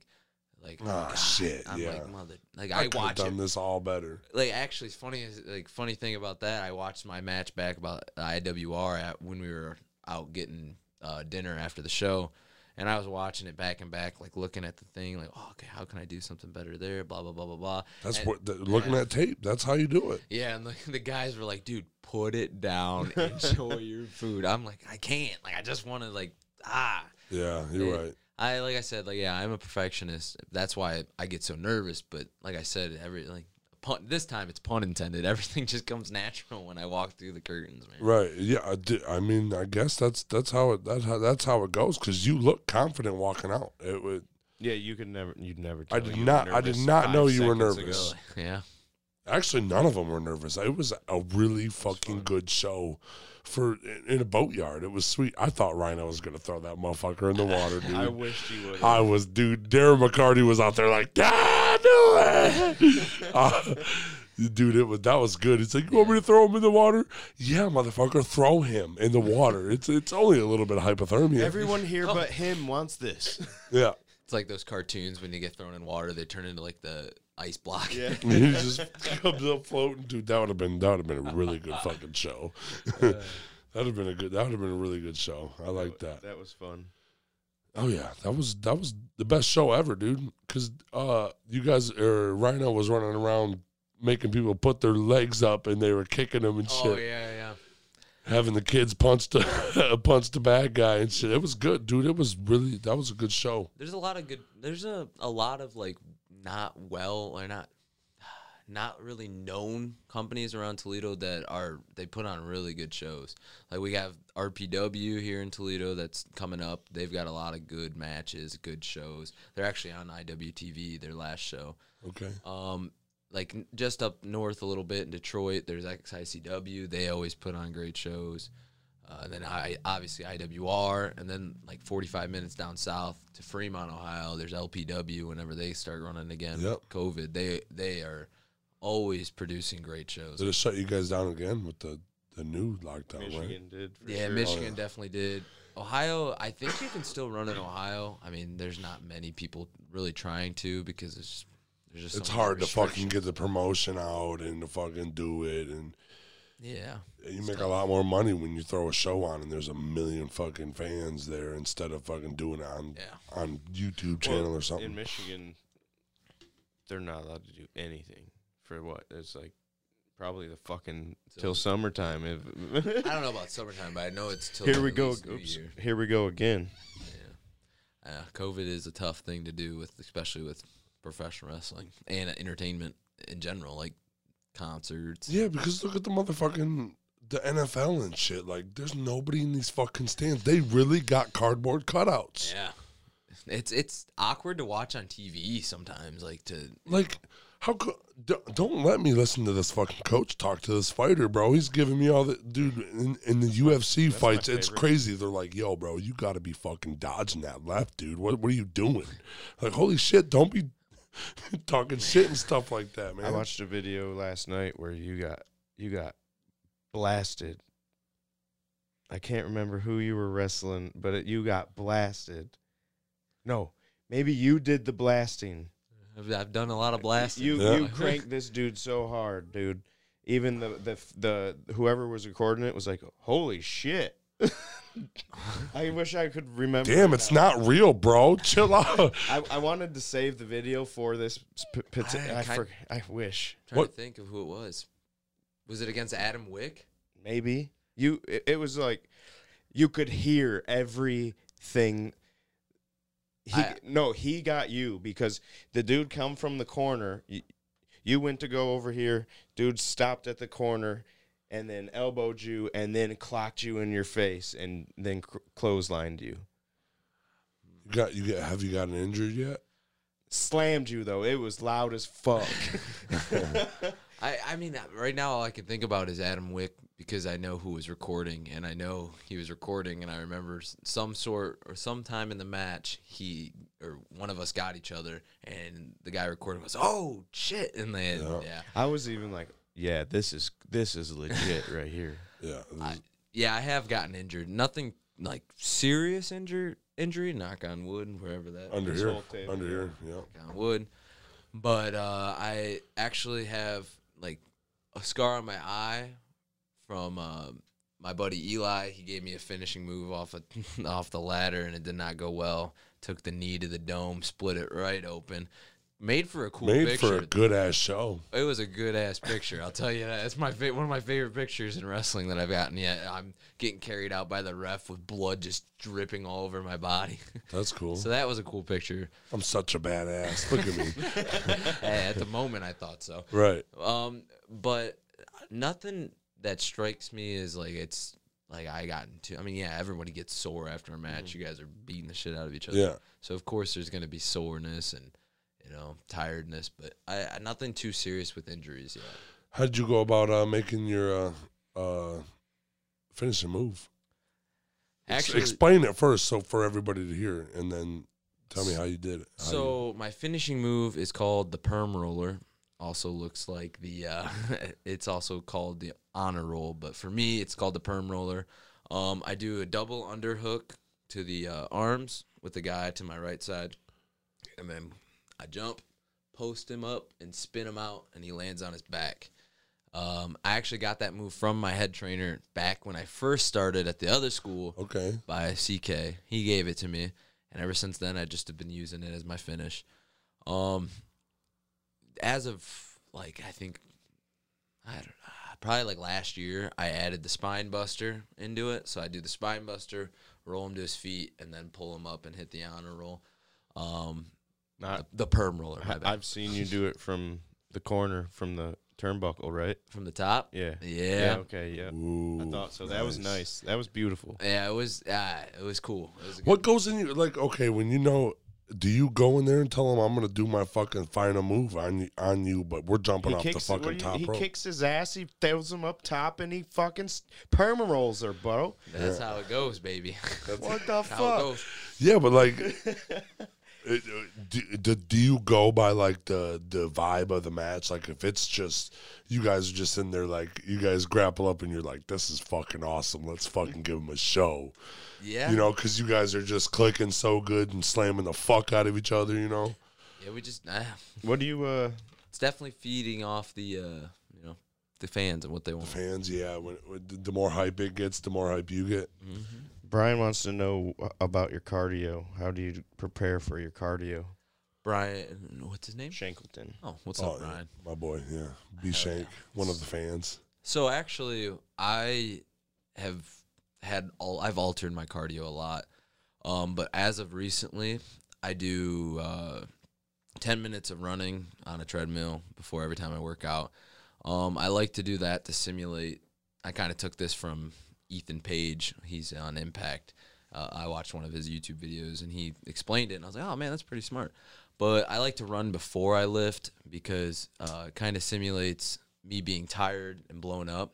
Like Ah, God, shit, I'm yeah. like mother. Like I, i've watch done it this all better. like actually it's funny is like funny thing about that i watched my match back about iwr at when we were out getting uh, dinner after the show, and I was watching it back and back, like looking at the thing, like, oh, okay, how can I do something better there? Blah blah blah blah blah. That's And- what the, looking at tape. That's how you do it. Yeah, and the, the guys were like, dude, put it down, enjoy your food. I'm like, I can't. Like, I just want to like ah. Yeah, you're Yeah. right. I like I said, like yeah, I'm a perfectionist. That's why I get so nervous. But like I said, every like pun, this time it's pun intended. Everything just comes natural when I walk through the curtains, man. Right. Yeah. I, di- I mean, I guess that's that's how it that's how that's how it goes. Because you look confident walking out. It would. Yeah, you could never. You'd never. I did not- I did not know you were nervous. ago. Yeah, Actually, none of them were nervous. It was a really fucking good show for in a boatyard. It was sweet. I thought Rhino was gonna throw that motherfucker in the water, dude. I wished he would. I was, dude. Darren McCarty was out there like, yeah, do it. Uh, dude, it was that was good. It's like, you want me to throw him in the water? Yeah, motherfucker, throw him in the water. It's it's only a little bit of hypothermia. Everyone here but him wants this. yeah, it's like those cartoons when you get thrown in water, they turn into like the ice block. Yeah. he just comes up floating, dude. That would have been that would have been a really good fucking show. That'd have been a good. That would have been a really good show. I like that. That was fun. Oh yeah, that was that was the best show ever, dude. Because uh, you guys or Rhino was running around making people put their legs up, and they were kicking them and Oh shit, Oh yeah, yeah. having the kids punch the punch the bad guy and shit. It was good, dude. It was really that was a good show. There's a lot of good. There's a a lot of like not well or not not really known companies around Toledo that are they put on really good shows. Like we have RPW here in Toledo that's coming up. They've got a lot of good matches, good shows. They're actually on IWTV their last show. Okay, Um, like just up north a little bit in Detroit, there's XICW. They always put on great shows. Uh, and then I obviously IWR, and then like 45 minutes down south to Fremont, Ohio. There's LPW. Whenever they start running again, Yep. COVID, they they are always producing great shows. did it shut you guys down again with the the new lockdown? Right? Michigan did. For Yeah, sure. Michigan yeah. definitely did. Ohio, I think you can still run in Ohio. I mean, there's not many people really trying to because it's there's just It's hard to fucking get the promotion out and to fucking do it and. Yeah. You make a lot more money when you throw a show on and there's a million fucking fans there instead of fucking doing it on Yeah. on YouTube Well, channel or something. In. Michigan, they're not allowed to do anything for what? It's like probably the fucking So- till summertime. If I don't know about summertime, but I know it's till here we go. Oops, here we go again. Yeah. Uh, COVID is a tough thing to do with, especially with professional wrestling and entertainment in general, like concerts. Yeah, because look at the motherfucking the NFL and shit. Like, there's nobody in these fucking stands. They really got cardboard cutouts. Yeah. It's it's awkward to watch on TV sometimes, like to Like, how could don't, don't let me listen to this fucking coach talk to this fighter, bro. He's giving me all the dude in, in the UFC That's my fights. It's crazy. They're like, yo, bro, you got to be fucking dodging that left, dude. What what are you doing? Like, holy shit, don't be talking shit and stuff like that, man. I watched a video last night where you got you got blasted. I can't remember who you were wrestling, but it, you got blasted. No, maybe you did the blasting. I've, I've done a lot of blasting. You Yeah. you cranked this dude so hard, dude. Even the the the whoever was recording it was like, "Holy shit!" I wish I could remember. Damn, it's now. not real, bro. Chill out. I, I wanted to save the video for this. Sp- I I, for, I wish trying What- to think of who it was. Was it against Adam Wick? maybe you. It, it was like you could hear everything. He I- no, he got you because the dude come from the corner. You, you went to go over here. Dude stopped at the corner, and then elbowed you, and then clocked you in your face, and then cr- clotheslined you. You got you get have you gotten injured yet? Slammed you though. It was loud as fuck. I, I mean, right now all I can think about is Adam Wick because I know who was recording, and I know he was recording, and I remember some sort or sometime in the match he or one of us got each other, and the guy recording was, "Oh shit!" and then Yeah. yeah, I was even like, yeah, this is this is legit right here. Yeah. I, yeah, I have gotten injured. Nothing like serious injury. Injury, knock on wood, wherever that under here. table, Under here. Yeah. knock on wood. But uh, I actually have like a scar on my eye from um my buddy Eli, he gave me a finishing move off of, off the ladder, and it did not go well. Took the knee to the dome, split it right open. Made for a cool Made picture. for a good ass show. It was a good ass picture. I'll tell you that. It's my one of my favorite pictures in wrestling that I've gotten yet. I'm getting carried out by the ref with blood just dripping all over my body. That's cool. so that was a cool picture. I'm such a badass. Look at me. Hey, At the moment, I thought so. right. Um, but nothing that strikes me is like it's like I got into. I mean, yeah, everybody gets sore after a match. You guys are beating the shit out of each other. Yeah. So of course there's gonna be soreness and you know tiredness, but I, I nothing too serious with injuries yet. How did you go about uh, making your uh, uh, finishing move? Ex- Actually, explain it first, so for everybody to hear, and then tell me how you did it. How you- So my finishing move is called the perm roller. Also looks like the uh, it's also called the honor roll, but for me it's called the perm roller. Um, I do a double underhook to the uh, arms with the guy to my right side, and then I jump, post him up, and spin him out, and he lands on his back. Um, I actually got that move from my head trainer back when I first started at the other school okay. by CK. He gave it to me, and ever since then, I just have been using it as my finish. Um, as of like I think, I don't know, probably like last year, I added the spine buster into it. So I do the spine buster, roll him to his feet, and then pull him up and hit the honor roll. Um, Not. the perm roller, my. I've seen you do it from the corner, from the turnbuckle, right? from the top. Yeah. Yeah. okay. Yeah. Ooh, I thought so. That was nice. That was beautiful. Yeah, it was. Uh, it was cool. It was a good What goes in you? Like, okay, when you know, do you go in there and tell them I'm gonna do my fucking final move on you, on you, but we're jumping He off the kicks, what fucking do you- top he rope? kicks his ass. He throws him up top, and he fucking s- perma rolls her, bro. That's how it goes, baby. What the how it fuck? goes. Yeah, but like, it, do, do, do you go by like the the vibe of the match? Like, if it's just you guys are just in there, like you guys grapple up and you're like, this is fucking awesome. Let's fucking give them a show, Yeah. you know? Because you guys are just clicking so good and slamming the fuck out of each other, you know? Yeah, we just. Uh, What do you? uh it's definitely feeding off the uh, you know the fans and what they want. The Fans, yeah. When, when the more hype it gets, the more hype you get. Brian wants to know about your cardio. How do you prepare for your cardio? Brian, what's his name? Shankleton. Oh, what's Oh, up, Brian? My boy, yeah. B Shank, one of the fans. So actually, I have had all I've altered my cardio a lot, um, but as of recently, I do uh, ten minutes of running on a treadmill before every time I work out. Um, I like to do that to simulate. I kind of took this from Ethan Page. He's on Impact. Uh, I watched one of his YouTube videos and he explained it, and I was like, "Oh man, that's pretty smart." But I like to run before I lift because uh, it kind of simulates me being tired and blown up,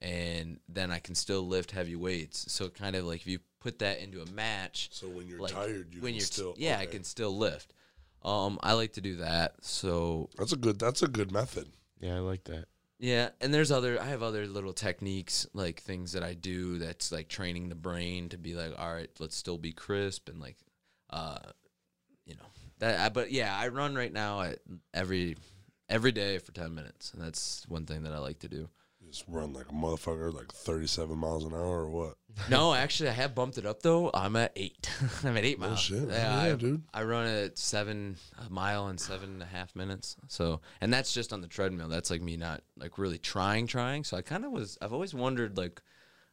and then I can still lift heavy weights. So kind of like if you put that into a match, So when you're like tired, you when can you're still. yeah, I can still lift. Um, I like to do that. So That's a good. That's a good method. Yeah, I like that. Yeah, and there's other I have other little techniques like things that I do that's like training the brain to be like, all right, let's still be crisp and like, uh, you know that. I, but yeah, I run right now at every every day for ten minutes, and that's one thing that I like to do. Just run like a motherfucker, like 37 miles an hour or what? no, actually, I have bumped it up though. I'm at eight. I'm at eight oh, miles. shit! Yeah, Yeah, I, dude. I run at seven a mile in seven and a half minutes. So, and that's just on the treadmill. That's like me not like really trying, trying. So I kind of was. I've always wondered, like,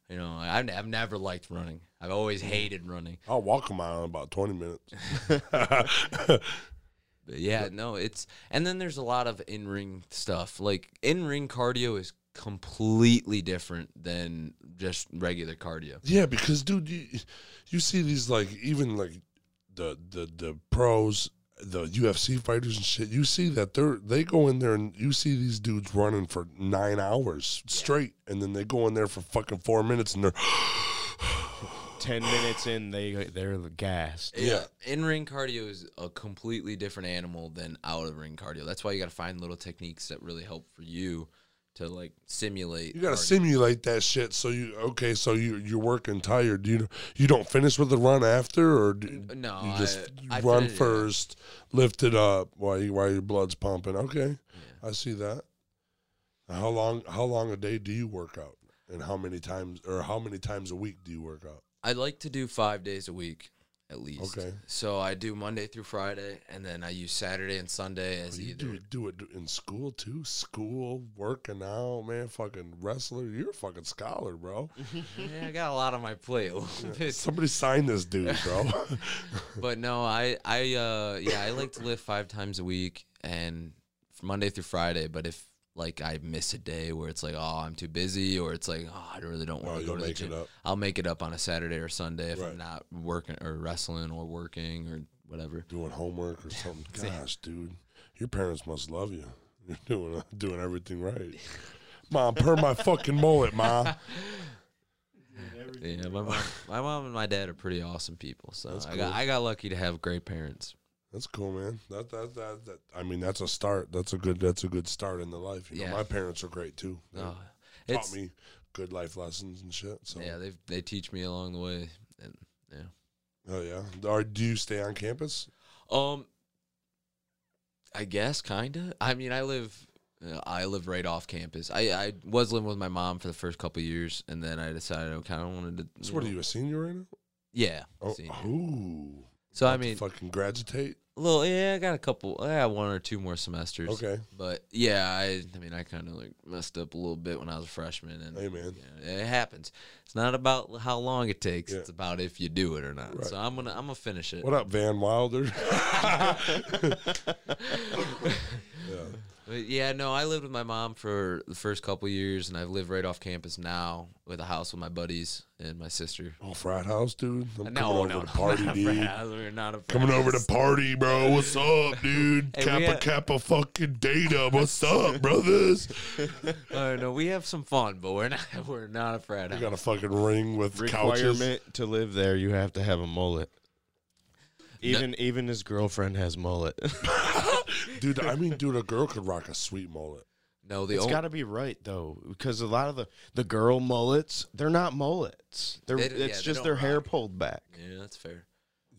you know, I've, I've never liked running. I've always mm. hated running. I'll walk a mile in about 20 minutes. But yeah, no, it's and then there's a lot of in ring stuff. Like in ring cardio is completely different than just regular cardio. yeah, because dude, you, you see these like even like the the the pros, the UFC fighters and shit. You see that they're they go in there and you see these dudes running for nine hours straight, and then they go in there for fucking four minutes and they're Ten minutes in, they they're gassed. Yeah. In ring cardio is a completely different animal than out of ring cardio. That's why you got to find little techniques that really help for you to like simulate. You gotta cardio. simulate that shit. So you okay? So you you're working tired. You you don't finish with the run after, or do, No, you just I- run yeah. first, lift it up while you, while your blood's pumping. Okay, I see that. How long how long a day do you work out? And how many times or how many times a week do you work out? I like to do five days a week at least. Okay. So I do Monday through Friday, and then I use Saturday and Sunday as You either. do do it in school too. School, working out, man. Fucking wrestler. You're a fucking scholar, bro. yeah, I got a lot on my plate. Somebody sign this dude, bro. but no, I I uh yeah, I like to lift five times a week and Monday through Friday. But if like I miss a day where it's like oh I'm too busy or it's like oh I really don't Oh, want to go to the gym. I'll make it up on a Saturday or Sunday if Right. I'm not working or wrestling or working or whatever. doing homework or something. Gosh, dude, your parents must love you. You're doing doing everything right. Mom, per my fucking mullet, ma. Yeah, my mom, my mom and my dad are pretty awesome people. So That's I got cool. I got lucky to have great parents. That's cool, man. That, that that that. I mean, that's a start. That's a good. That's a good start in the life. You know, Yeah. my parents are great too. They Oh, taught me good life lessons and shit. So, yeah, they they teach me along the way, and yeah. oh yeah. Or do you stay on campus? Um, I guess kinda. I mean, I live, uh, I live right off campus. I I was living with my mom for the first couple of years, and then I decided I kind of wanted to. So, what are you a senior right now? Yeah. Oh, senior. ooh. So I mean, fucking graduate. a little. Yeah, I got a couple. I got one or two more semesters. Okay. But yeah, I. I mean, I kind of like messed up a little bit when I was a freshman, and Hey, man. yeah, it happens. It's not about how long it takes. Yeah. It's about if you do it or not. Right. So I'm gonna I'm gonna finish it. What up, Van Wilder? yeah. But yeah, no, I lived with my mom for the first couple years, and I've lived right off campus now with a house with my buddies and my sister. Oh, frat house, dude. I'm no, coming over no, to no, party, not a dude. frat. We're not a frat Coming over to party, bro. What's up, dude? Hey, kappa had- kappa fucking data. What's up, brothers? Uh, no, we have some fun, but we're not. We're not a frat house. You house. got a fucking ring with couches. Requirement to live there, you have to have a mullet. Even even his girlfriend has mullet. Dude, I mean, dude, a girl could rock a sweet mullet. No, the it's only, got to be right though, because a lot of the the girl mullets, they're not mullets. They're They d- yeah, it's they just don't their hair rock. pulled back. yeah, that's fair.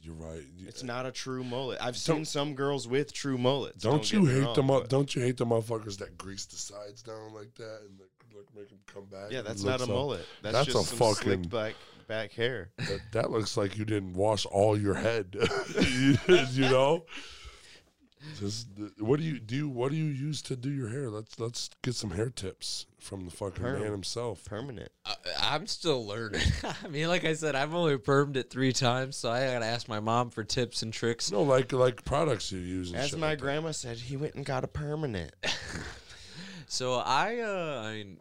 You're right. You- It's not a true mullet. I've Don't- seen some girls with true mullets. Don't, you get me hate wrong, the mu- but- Don't you hate the motherfuckers that grease the sides down like that and like, like make them come back? Yeah, and that's it not a looks mullet. That's, that's just a some fucking- slicked back back hair. That, that looks like you didn't wash all your head. you, you know. Just what do you do? What do you use to do your hair? Let's let's get some hair tips from the fucking Perm. man himself. Permanent. I, I'm still learning. I mean, like I said, I've only permed it three times, so I gotta ask my mom for tips and tricks. No, like like products you use. As my like that. grandma said, he went and got a permanent. So I, uh, I mean,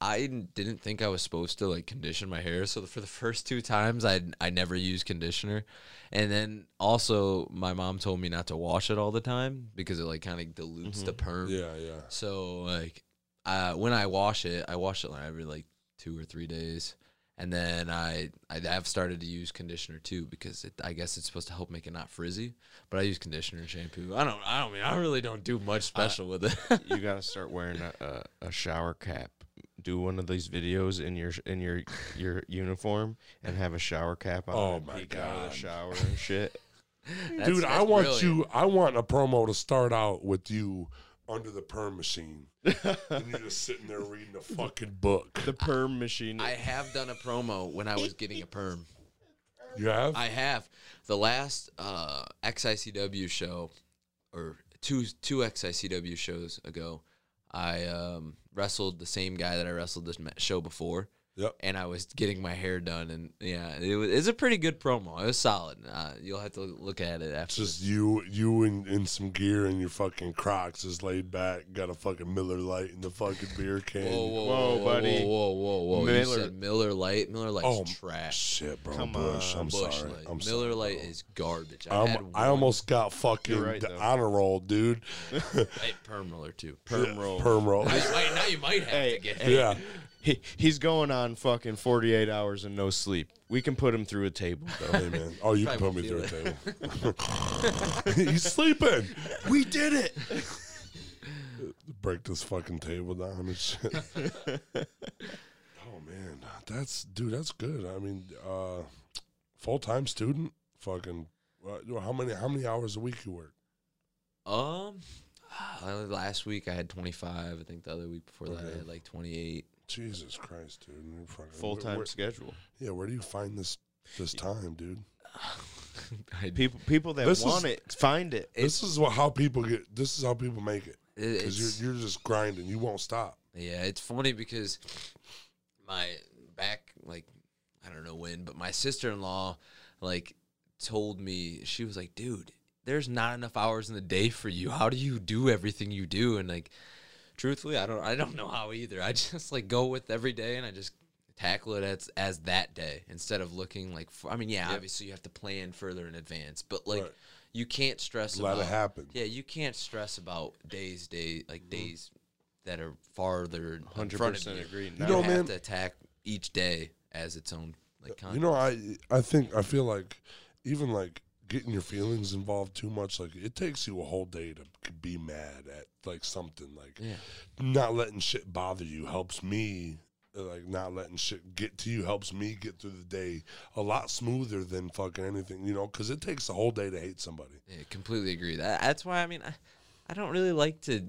I didn't- didn't think I was supposed to like condition my hair. So for the first two times, I I never used conditioner, and then also my mom told me not to wash it all the time because it like kind of dilutes the perm. Yeah, yeah. So like, uh, when I wash it, I wash it like every like two or three days, and then I I have started to use conditioner too because it, I guess it's supposed to help make it not frizzy. But I use conditioner and shampoo. I don't I don't mean I really don't do much special with it. you got to start wearing a, a, a shower cap. Do one of these videos in your in your your uniform and have a shower cap on. Oh my peek out of God. the shower and shit. That's- Dude, I want brilliant. you. I want a promo to start out with you under the perm machine, and you're just sitting there reading a fucking book. The perm machine. I have done a promo when I was getting a perm. You have? I have the last uh, XICW show, or two two XICW shows ago. I um, wrestled the same guy that I wrestled this show before, Yep. and I was getting my hair done, and yeah, it was it's a pretty good promo. It was solid. Uh, you'll have to look at it after. just you, you in, in some gear and your fucking Crocs, just laid back, got a fucking Miller Lite in the fucking beer can. Whoa, whoa, Whoa, whoa, buddy. Whoa, whoa, whoa! You Miller- said Miller Lite. Miller Lite's Oh, trash. Shit, bro. Come Busch. on, I'm Busch sorry. Light. I'm Miller sorry, Light bro. is garbage. I, I'm- had I almost got fucking right, the honor roll, dude. Hey, perm roller too. perm roll. Perm roll. Now you might, now you might have Hey, to get. hey. yeah. He, he's going on fucking 48 hours and no sleep. We can put him through a table, though. Hey, man. Oh, you can put me won't through a table. He's sleeping. we did it. Break this fucking table down and shit. oh, man. That's, dude, that's good. I mean, uh, full time student, fucking, uh, how many how many hours a week you work? Um, uh, last week I had 25. I think the other week before that I had like 28. Jesus Christ, dude. Full time schedule. Yeah, where do you find this this time, dude? People people that This is- want it find it. this is what how people get. This is how people make it. it- Because you're you're just grinding. You won't stop. Yeah, it's funny because my back, like, I don't know when, but my sister in law, like, told me, she was like, dude, there's not enough hours in the day for you. How do you do everything you do? And, like, truthfully, I don't, I don't know how either. I just, like, go with every day and I just tackle it as, as that day instead of looking like, for, I mean, yeah, obviously you have to plan further in advance, but, like, Right. you can't stress Let it about happen. yeah, you can't stress about days, day like mm-hmm. days that are farther in front of 100% you. agree. You, You know, have man- to attack each day as its own like content. You know, I I think I feel like even like getting your feelings involved too much, like it takes you a whole day to be mad at like something. Like yeah, not letting shit bother you helps me. Like not letting shit get to you helps me get through the day a lot smoother than fucking anything, you know. Because it takes a whole day to hate somebody. yeah, completely agree. That, that's why I mean, I, I don't really like to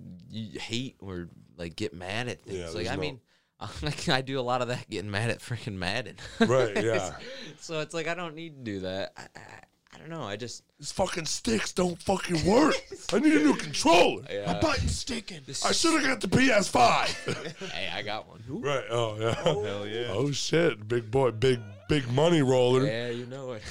hate or like get mad at things. Yeah, like I no- mean. Like I do a lot of that getting mad at freaking Madden. Right, yeah. so it's like I don't need to do that. I, I, I don't know. I just These fucking sticks don't fucking work. I need a new controller. Yeah. button's sticking. I should have got the PS5. hey, I got one. Ooh. right. Oh yeah. Oh, hell yeah. Oh shit, big boy, big big money roller. Yeah, you know it.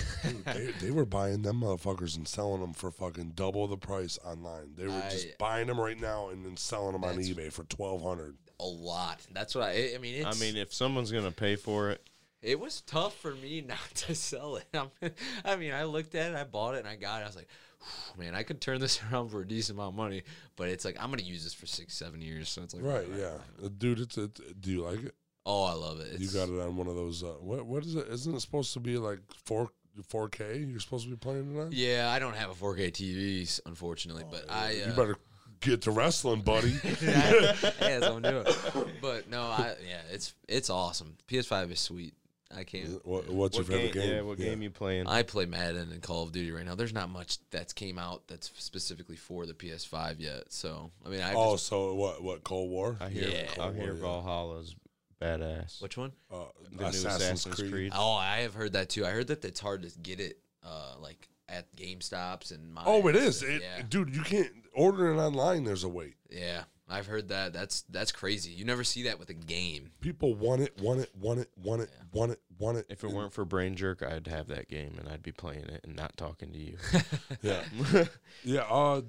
They, they were buying them motherfuckers and selling them for fucking double the price online. They were I- just buying them right now and then selling them on eBay for twelve hundred. a lot. That's what I. I mean, it's, I mean, if someone's gonna pay for it, it was tough for me not to sell it. I'm, I mean, I looked at it, I bought it, and I got it. I was like, man, I could turn this around for a decent amount of money. But it's like I'm gonna use this for six, seven years. So it's like, Right. Yeah. Uh, Dude, it's a. Do you like it? Oh, I love it. It's, you got it on one of those. Uh, what what is it? Isn't it supposed to be like four four K? You're supposed to be playing on. Yeah, I don't have a 4K TV, unfortunately, but I. Uh, you better get to wrestling, buddy. yeah, that's what I'm doing. But no, I yeah, it's it's awesome. PS5 is sweet. I can't. what, what's your what favorite game, game? Yeah, what game you playing? I play Madden and Call of Duty right now. There's not much that's came out that's specifically for the PS5 yet. So I mean, I Oh, just, so what? What Cold War? I hear Yeah. I hear Yeah. Valhalla's badass. which one? Uh, the new Assassin's Creed. Oh, I have heard that too. I heard that it's hard to get it, uh, like at GameStops and. My Oh, it is, it, yeah, dude. You can't order it online. There's a wait. yeah. I've heard that. That's that's crazy. You never see that with a game. People want it, want it, want it, want it, want it, want it. If it weren't for Brain Jerk, I'd have that game and I'd be playing it and not talking to you. yeah, yeah. Uh, uh,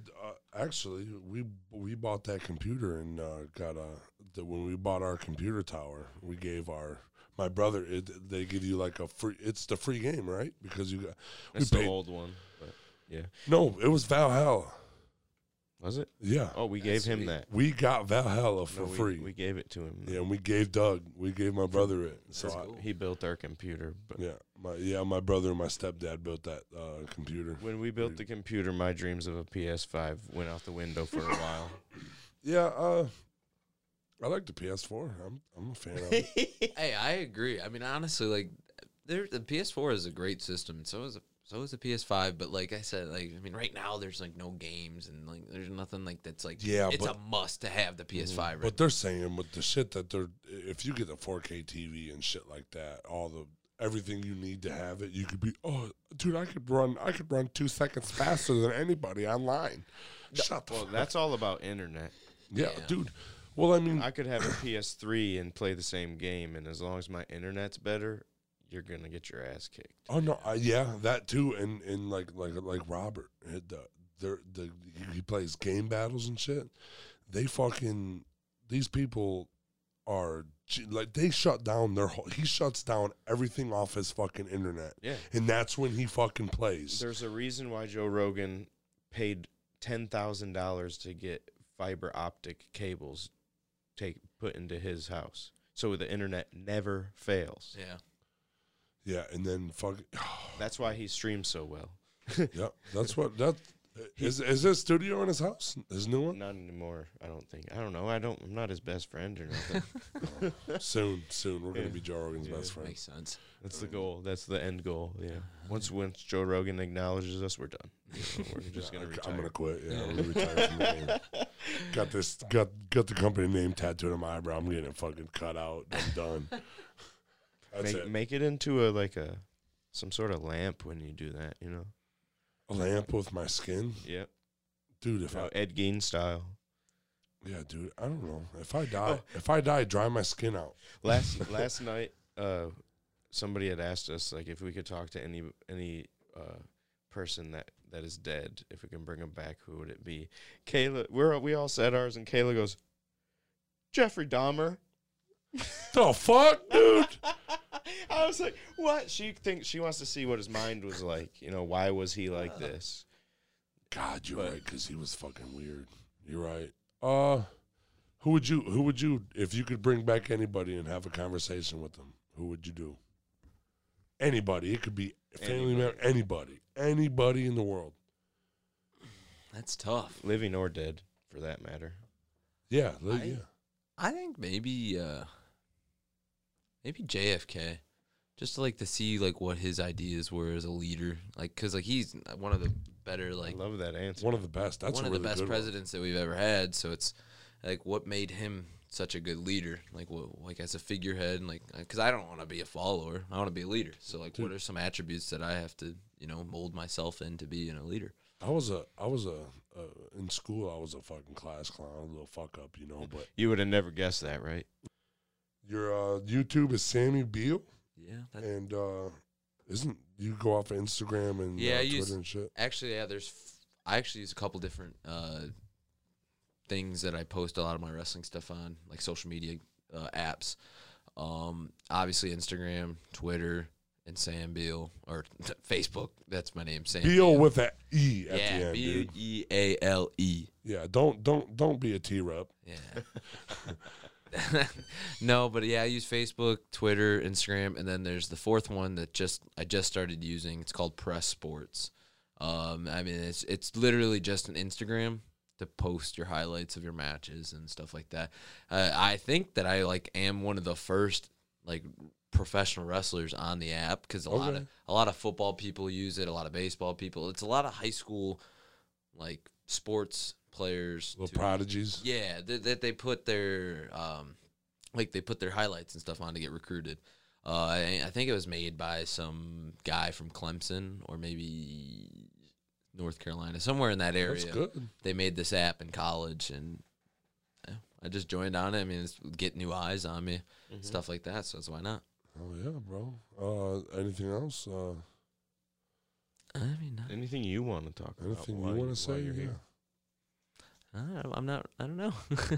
actually, we we bought that computer and uh, got a. The, when we bought our computer tower, we gave our my brother. It, they give you like a free. It's the free game, right? Because you got. It's the old one, but yeah. No, it was Valhalla. Was it? Yeah, Oh, we gave him sweet. that we got Valhalla for No, we, free. We gave it to him. yeah, and we gave Doug. We gave my brother it. So That's I, cool. He built our computer, but yeah, my yeah, my brother and my stepdad built that uh, computer. when we built the computer, my dreams of a PS5 went out the window for a while. Yeah, uh, I like the PS4. I'm I'm a fan of it. Hey, I agree. I mean, honestly, like, there the PS4 is a great system, and so is so is the PS5. But like I said, like I mean, right now there's like no games, and like there's nothing like that's like Yeah, it's but- a must to have the PS5. Mm-hmm. Right? But they're saying with the shit that they're, if you get a 4K TV and shit like that, all the everything you need to have it, you could be, oh, dude, I could run, I could run two seconds faster than anybody online. Shut the well, fuck that's all about internet. yeah, Yeah. dude. Well, I mean, I could have a PS3 and play the same game, and as long as my internet's better, you're gonna get your ass kicked. oh no, I, yeah, that too, and and like like like Robert, eh, the, the the he plays game battles and shit. They fucking these people are like they shut down their whole. He shuts down everything off his fucking internet. Yeah. and that's when he fucking plays. There's a reason why Joe Rogan paid ten thousand dollars to get fiber optic cables take put into his house, so the internet never fails. yeah, Yeah, and then fuck. That's why he streams so well. yeah, that's what that. Is is this studio in his house? His new one? Not anymore. I don't think. I don't know. I don't. I'm not his best friend or nothing. soon, soon. We're gonna Yeah. be Joe Rogan's Yeah. best friend. Makes sense. That's the goal. That's the end goal. Yeah. Once once Joe Rogan acknowledges us, we're done. You know, we're just gonna I'm gonna quit. Yeah, I'm gonna retire from the game. Got this. Got got the company name tattooed on my eyebrow. I'm getting it fucking cut out. I'm done. That's make, it. make it into a like a some sort of lamp when you do that. You know. A lamp with my skin, Yeah. dude. If No, I Ed Gein style. yeah, dude. I don't know. If I die, if I die, dry my skin out. Last last night, uh, somebody had asked us like if we could talk to any any uh, person that that is dead, if we can bring them back, who would it be? Kayla, we're we all said ours, and Kayla goes, Jeffrey Dahmer. The fuck, dude. I was like, what? She thinks she wants to see what his mind was like. You know, why was he like this? God, you're But- right, because he was fucking weird. You're right. Uh, who would you? Who would you? If you could bring back anybody and have a conversation with them, who would you do? Anybody. It could be family member. Anybody. Anybody in the world. That's tough. Living or dead, for that matter. Yeah. li- I- yeah. I think maybe uh maybe JFK just to like to see like what his ideas were as a leader like cuz like he's one of the better like I love that answer. One of the best. That's one of really the best good one. presidents that we've ever had so it's like what made him such a good leader like what like as a figurehead and like cuz I don't want to be a follower I want to be a leader so like what are some attributes that I have to you know mold myself into being a leader I was a. I was a. Uh, in school, I was a fucking class clown, a little fuck up, you know. But You would have never guessed that, right? Your uh, YouTube is Sammy Beale, yeah and uh, isn't you go off of Instagram and Yeah, uh, I use- Twitter and shit? Actually, yeah. There's f- I actually use a couple different uh, things that I post a lot of my wrestling stuff on, like social media uh, apps. Um, obviously Instagram, Twitter, and Sam Beale or Facebook. That's my name, Sam Beale with that E at the yeah, end, B dude. E A L E. Yeah, don't don't don't be a T rep. Yeah. no, but yeah, I use Facebook, Twitter, Instagram, and then there's the fourth one that just I just started using. It's called Press Sports. Um, I mean, it's it's literally just an Instagram to post your highlights of your matches and stuff like that. Uh, I think that I like am one of the first like professional wrestlers on the app because a lot of a lot of football people use it, a lot of baseball people. It's a lot of high school like sports players. Little to- prodigies. yeah, that they, they put their um, like they put their highlights and stuff on to get recruited. Uh, I, I think it was made by some guy from Clemson or maybe North Carolina, somewhere in that area. That's good. They made this app in college, and yeah, I just joined on it. I mean, it's get new eyes on me, Mm-hmm. stuff like that. So that's why not. Oh yeah, bro. Uh, anything else? Uh, I mean, not, Anything you want to talk about? anything you want to say? you're Yeah. here? I don't know, I'm not. I don't know.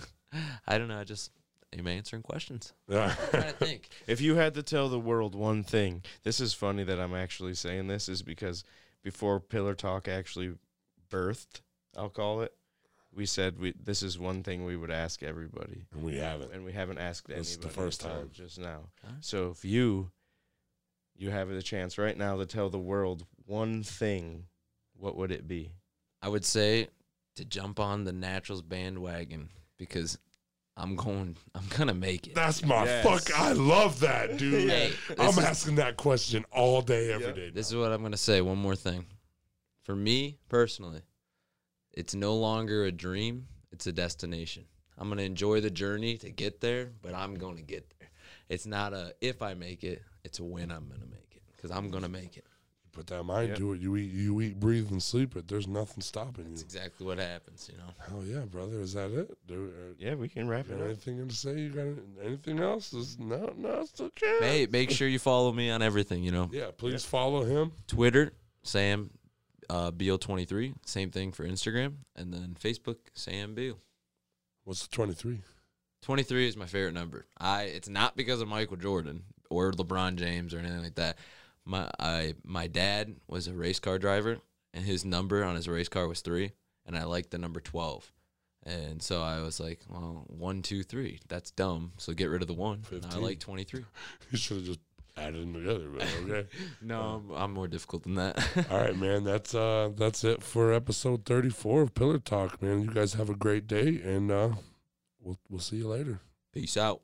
I don't know. I just am answering questions. Yeah. I'm trying to think. If you had to tell the world one thing, this is funny that I'm actually saying this, is because before Pillar Talk actually birthed, I'll call it, we said we this is one thing we would ask everybody, and we haven't. and we haven't asked This is the first time. just now. Alright. So if you you have the chance right now to tell the world one thing, what would it be? I would say to jump on the Naturals bandwagon because I'm going. I'm gonna make it. That's my Yes. fuck. I love that, dude. Hey, I'm is- asking that question all day, every day. Yep. This is what I'm gonna say. One more thing. For me personally, it's no longer a dream. It's a destination. I'm gonna enjoy the journey to get there, but I'm gonna get there. It's not a if I make it. It's a when I'm gonna make it because I'm gonna make it. Put that mind Yep. to it. You eat, you eat, breathe, and sleep it. There's nothing stopping you. That's exactly what happens. You know. Hell yeah, brother. Is that it? Do, uh, Yeah, we can wrap it up. anything to say? You got anything else? Is no, no, it's a chance. Hey, make sure you follow me on everything. You know. Yeah, please follow him. Twitter, Sam uh, Beale23. Same thing for Instagram. And then Facebook, Sam Beale. What's the 23? 23 is my favorite number. I It's not because of Michael Jordan or LeBron James or anything like that. My I my dad was a race car driver, and his number on his race car was three, and I liked the number 12. And so I was like, well, one, two, three. That's dumb. So get rid of the one. I 15. like 23. You should have just added them together. But okay. No, I'm, I'm more difficult than that. All right, man. That's uh that's it for episode thirty four of Pillar Talk, man. You guys have a great day and uh we'll we'll see you later. Peace out.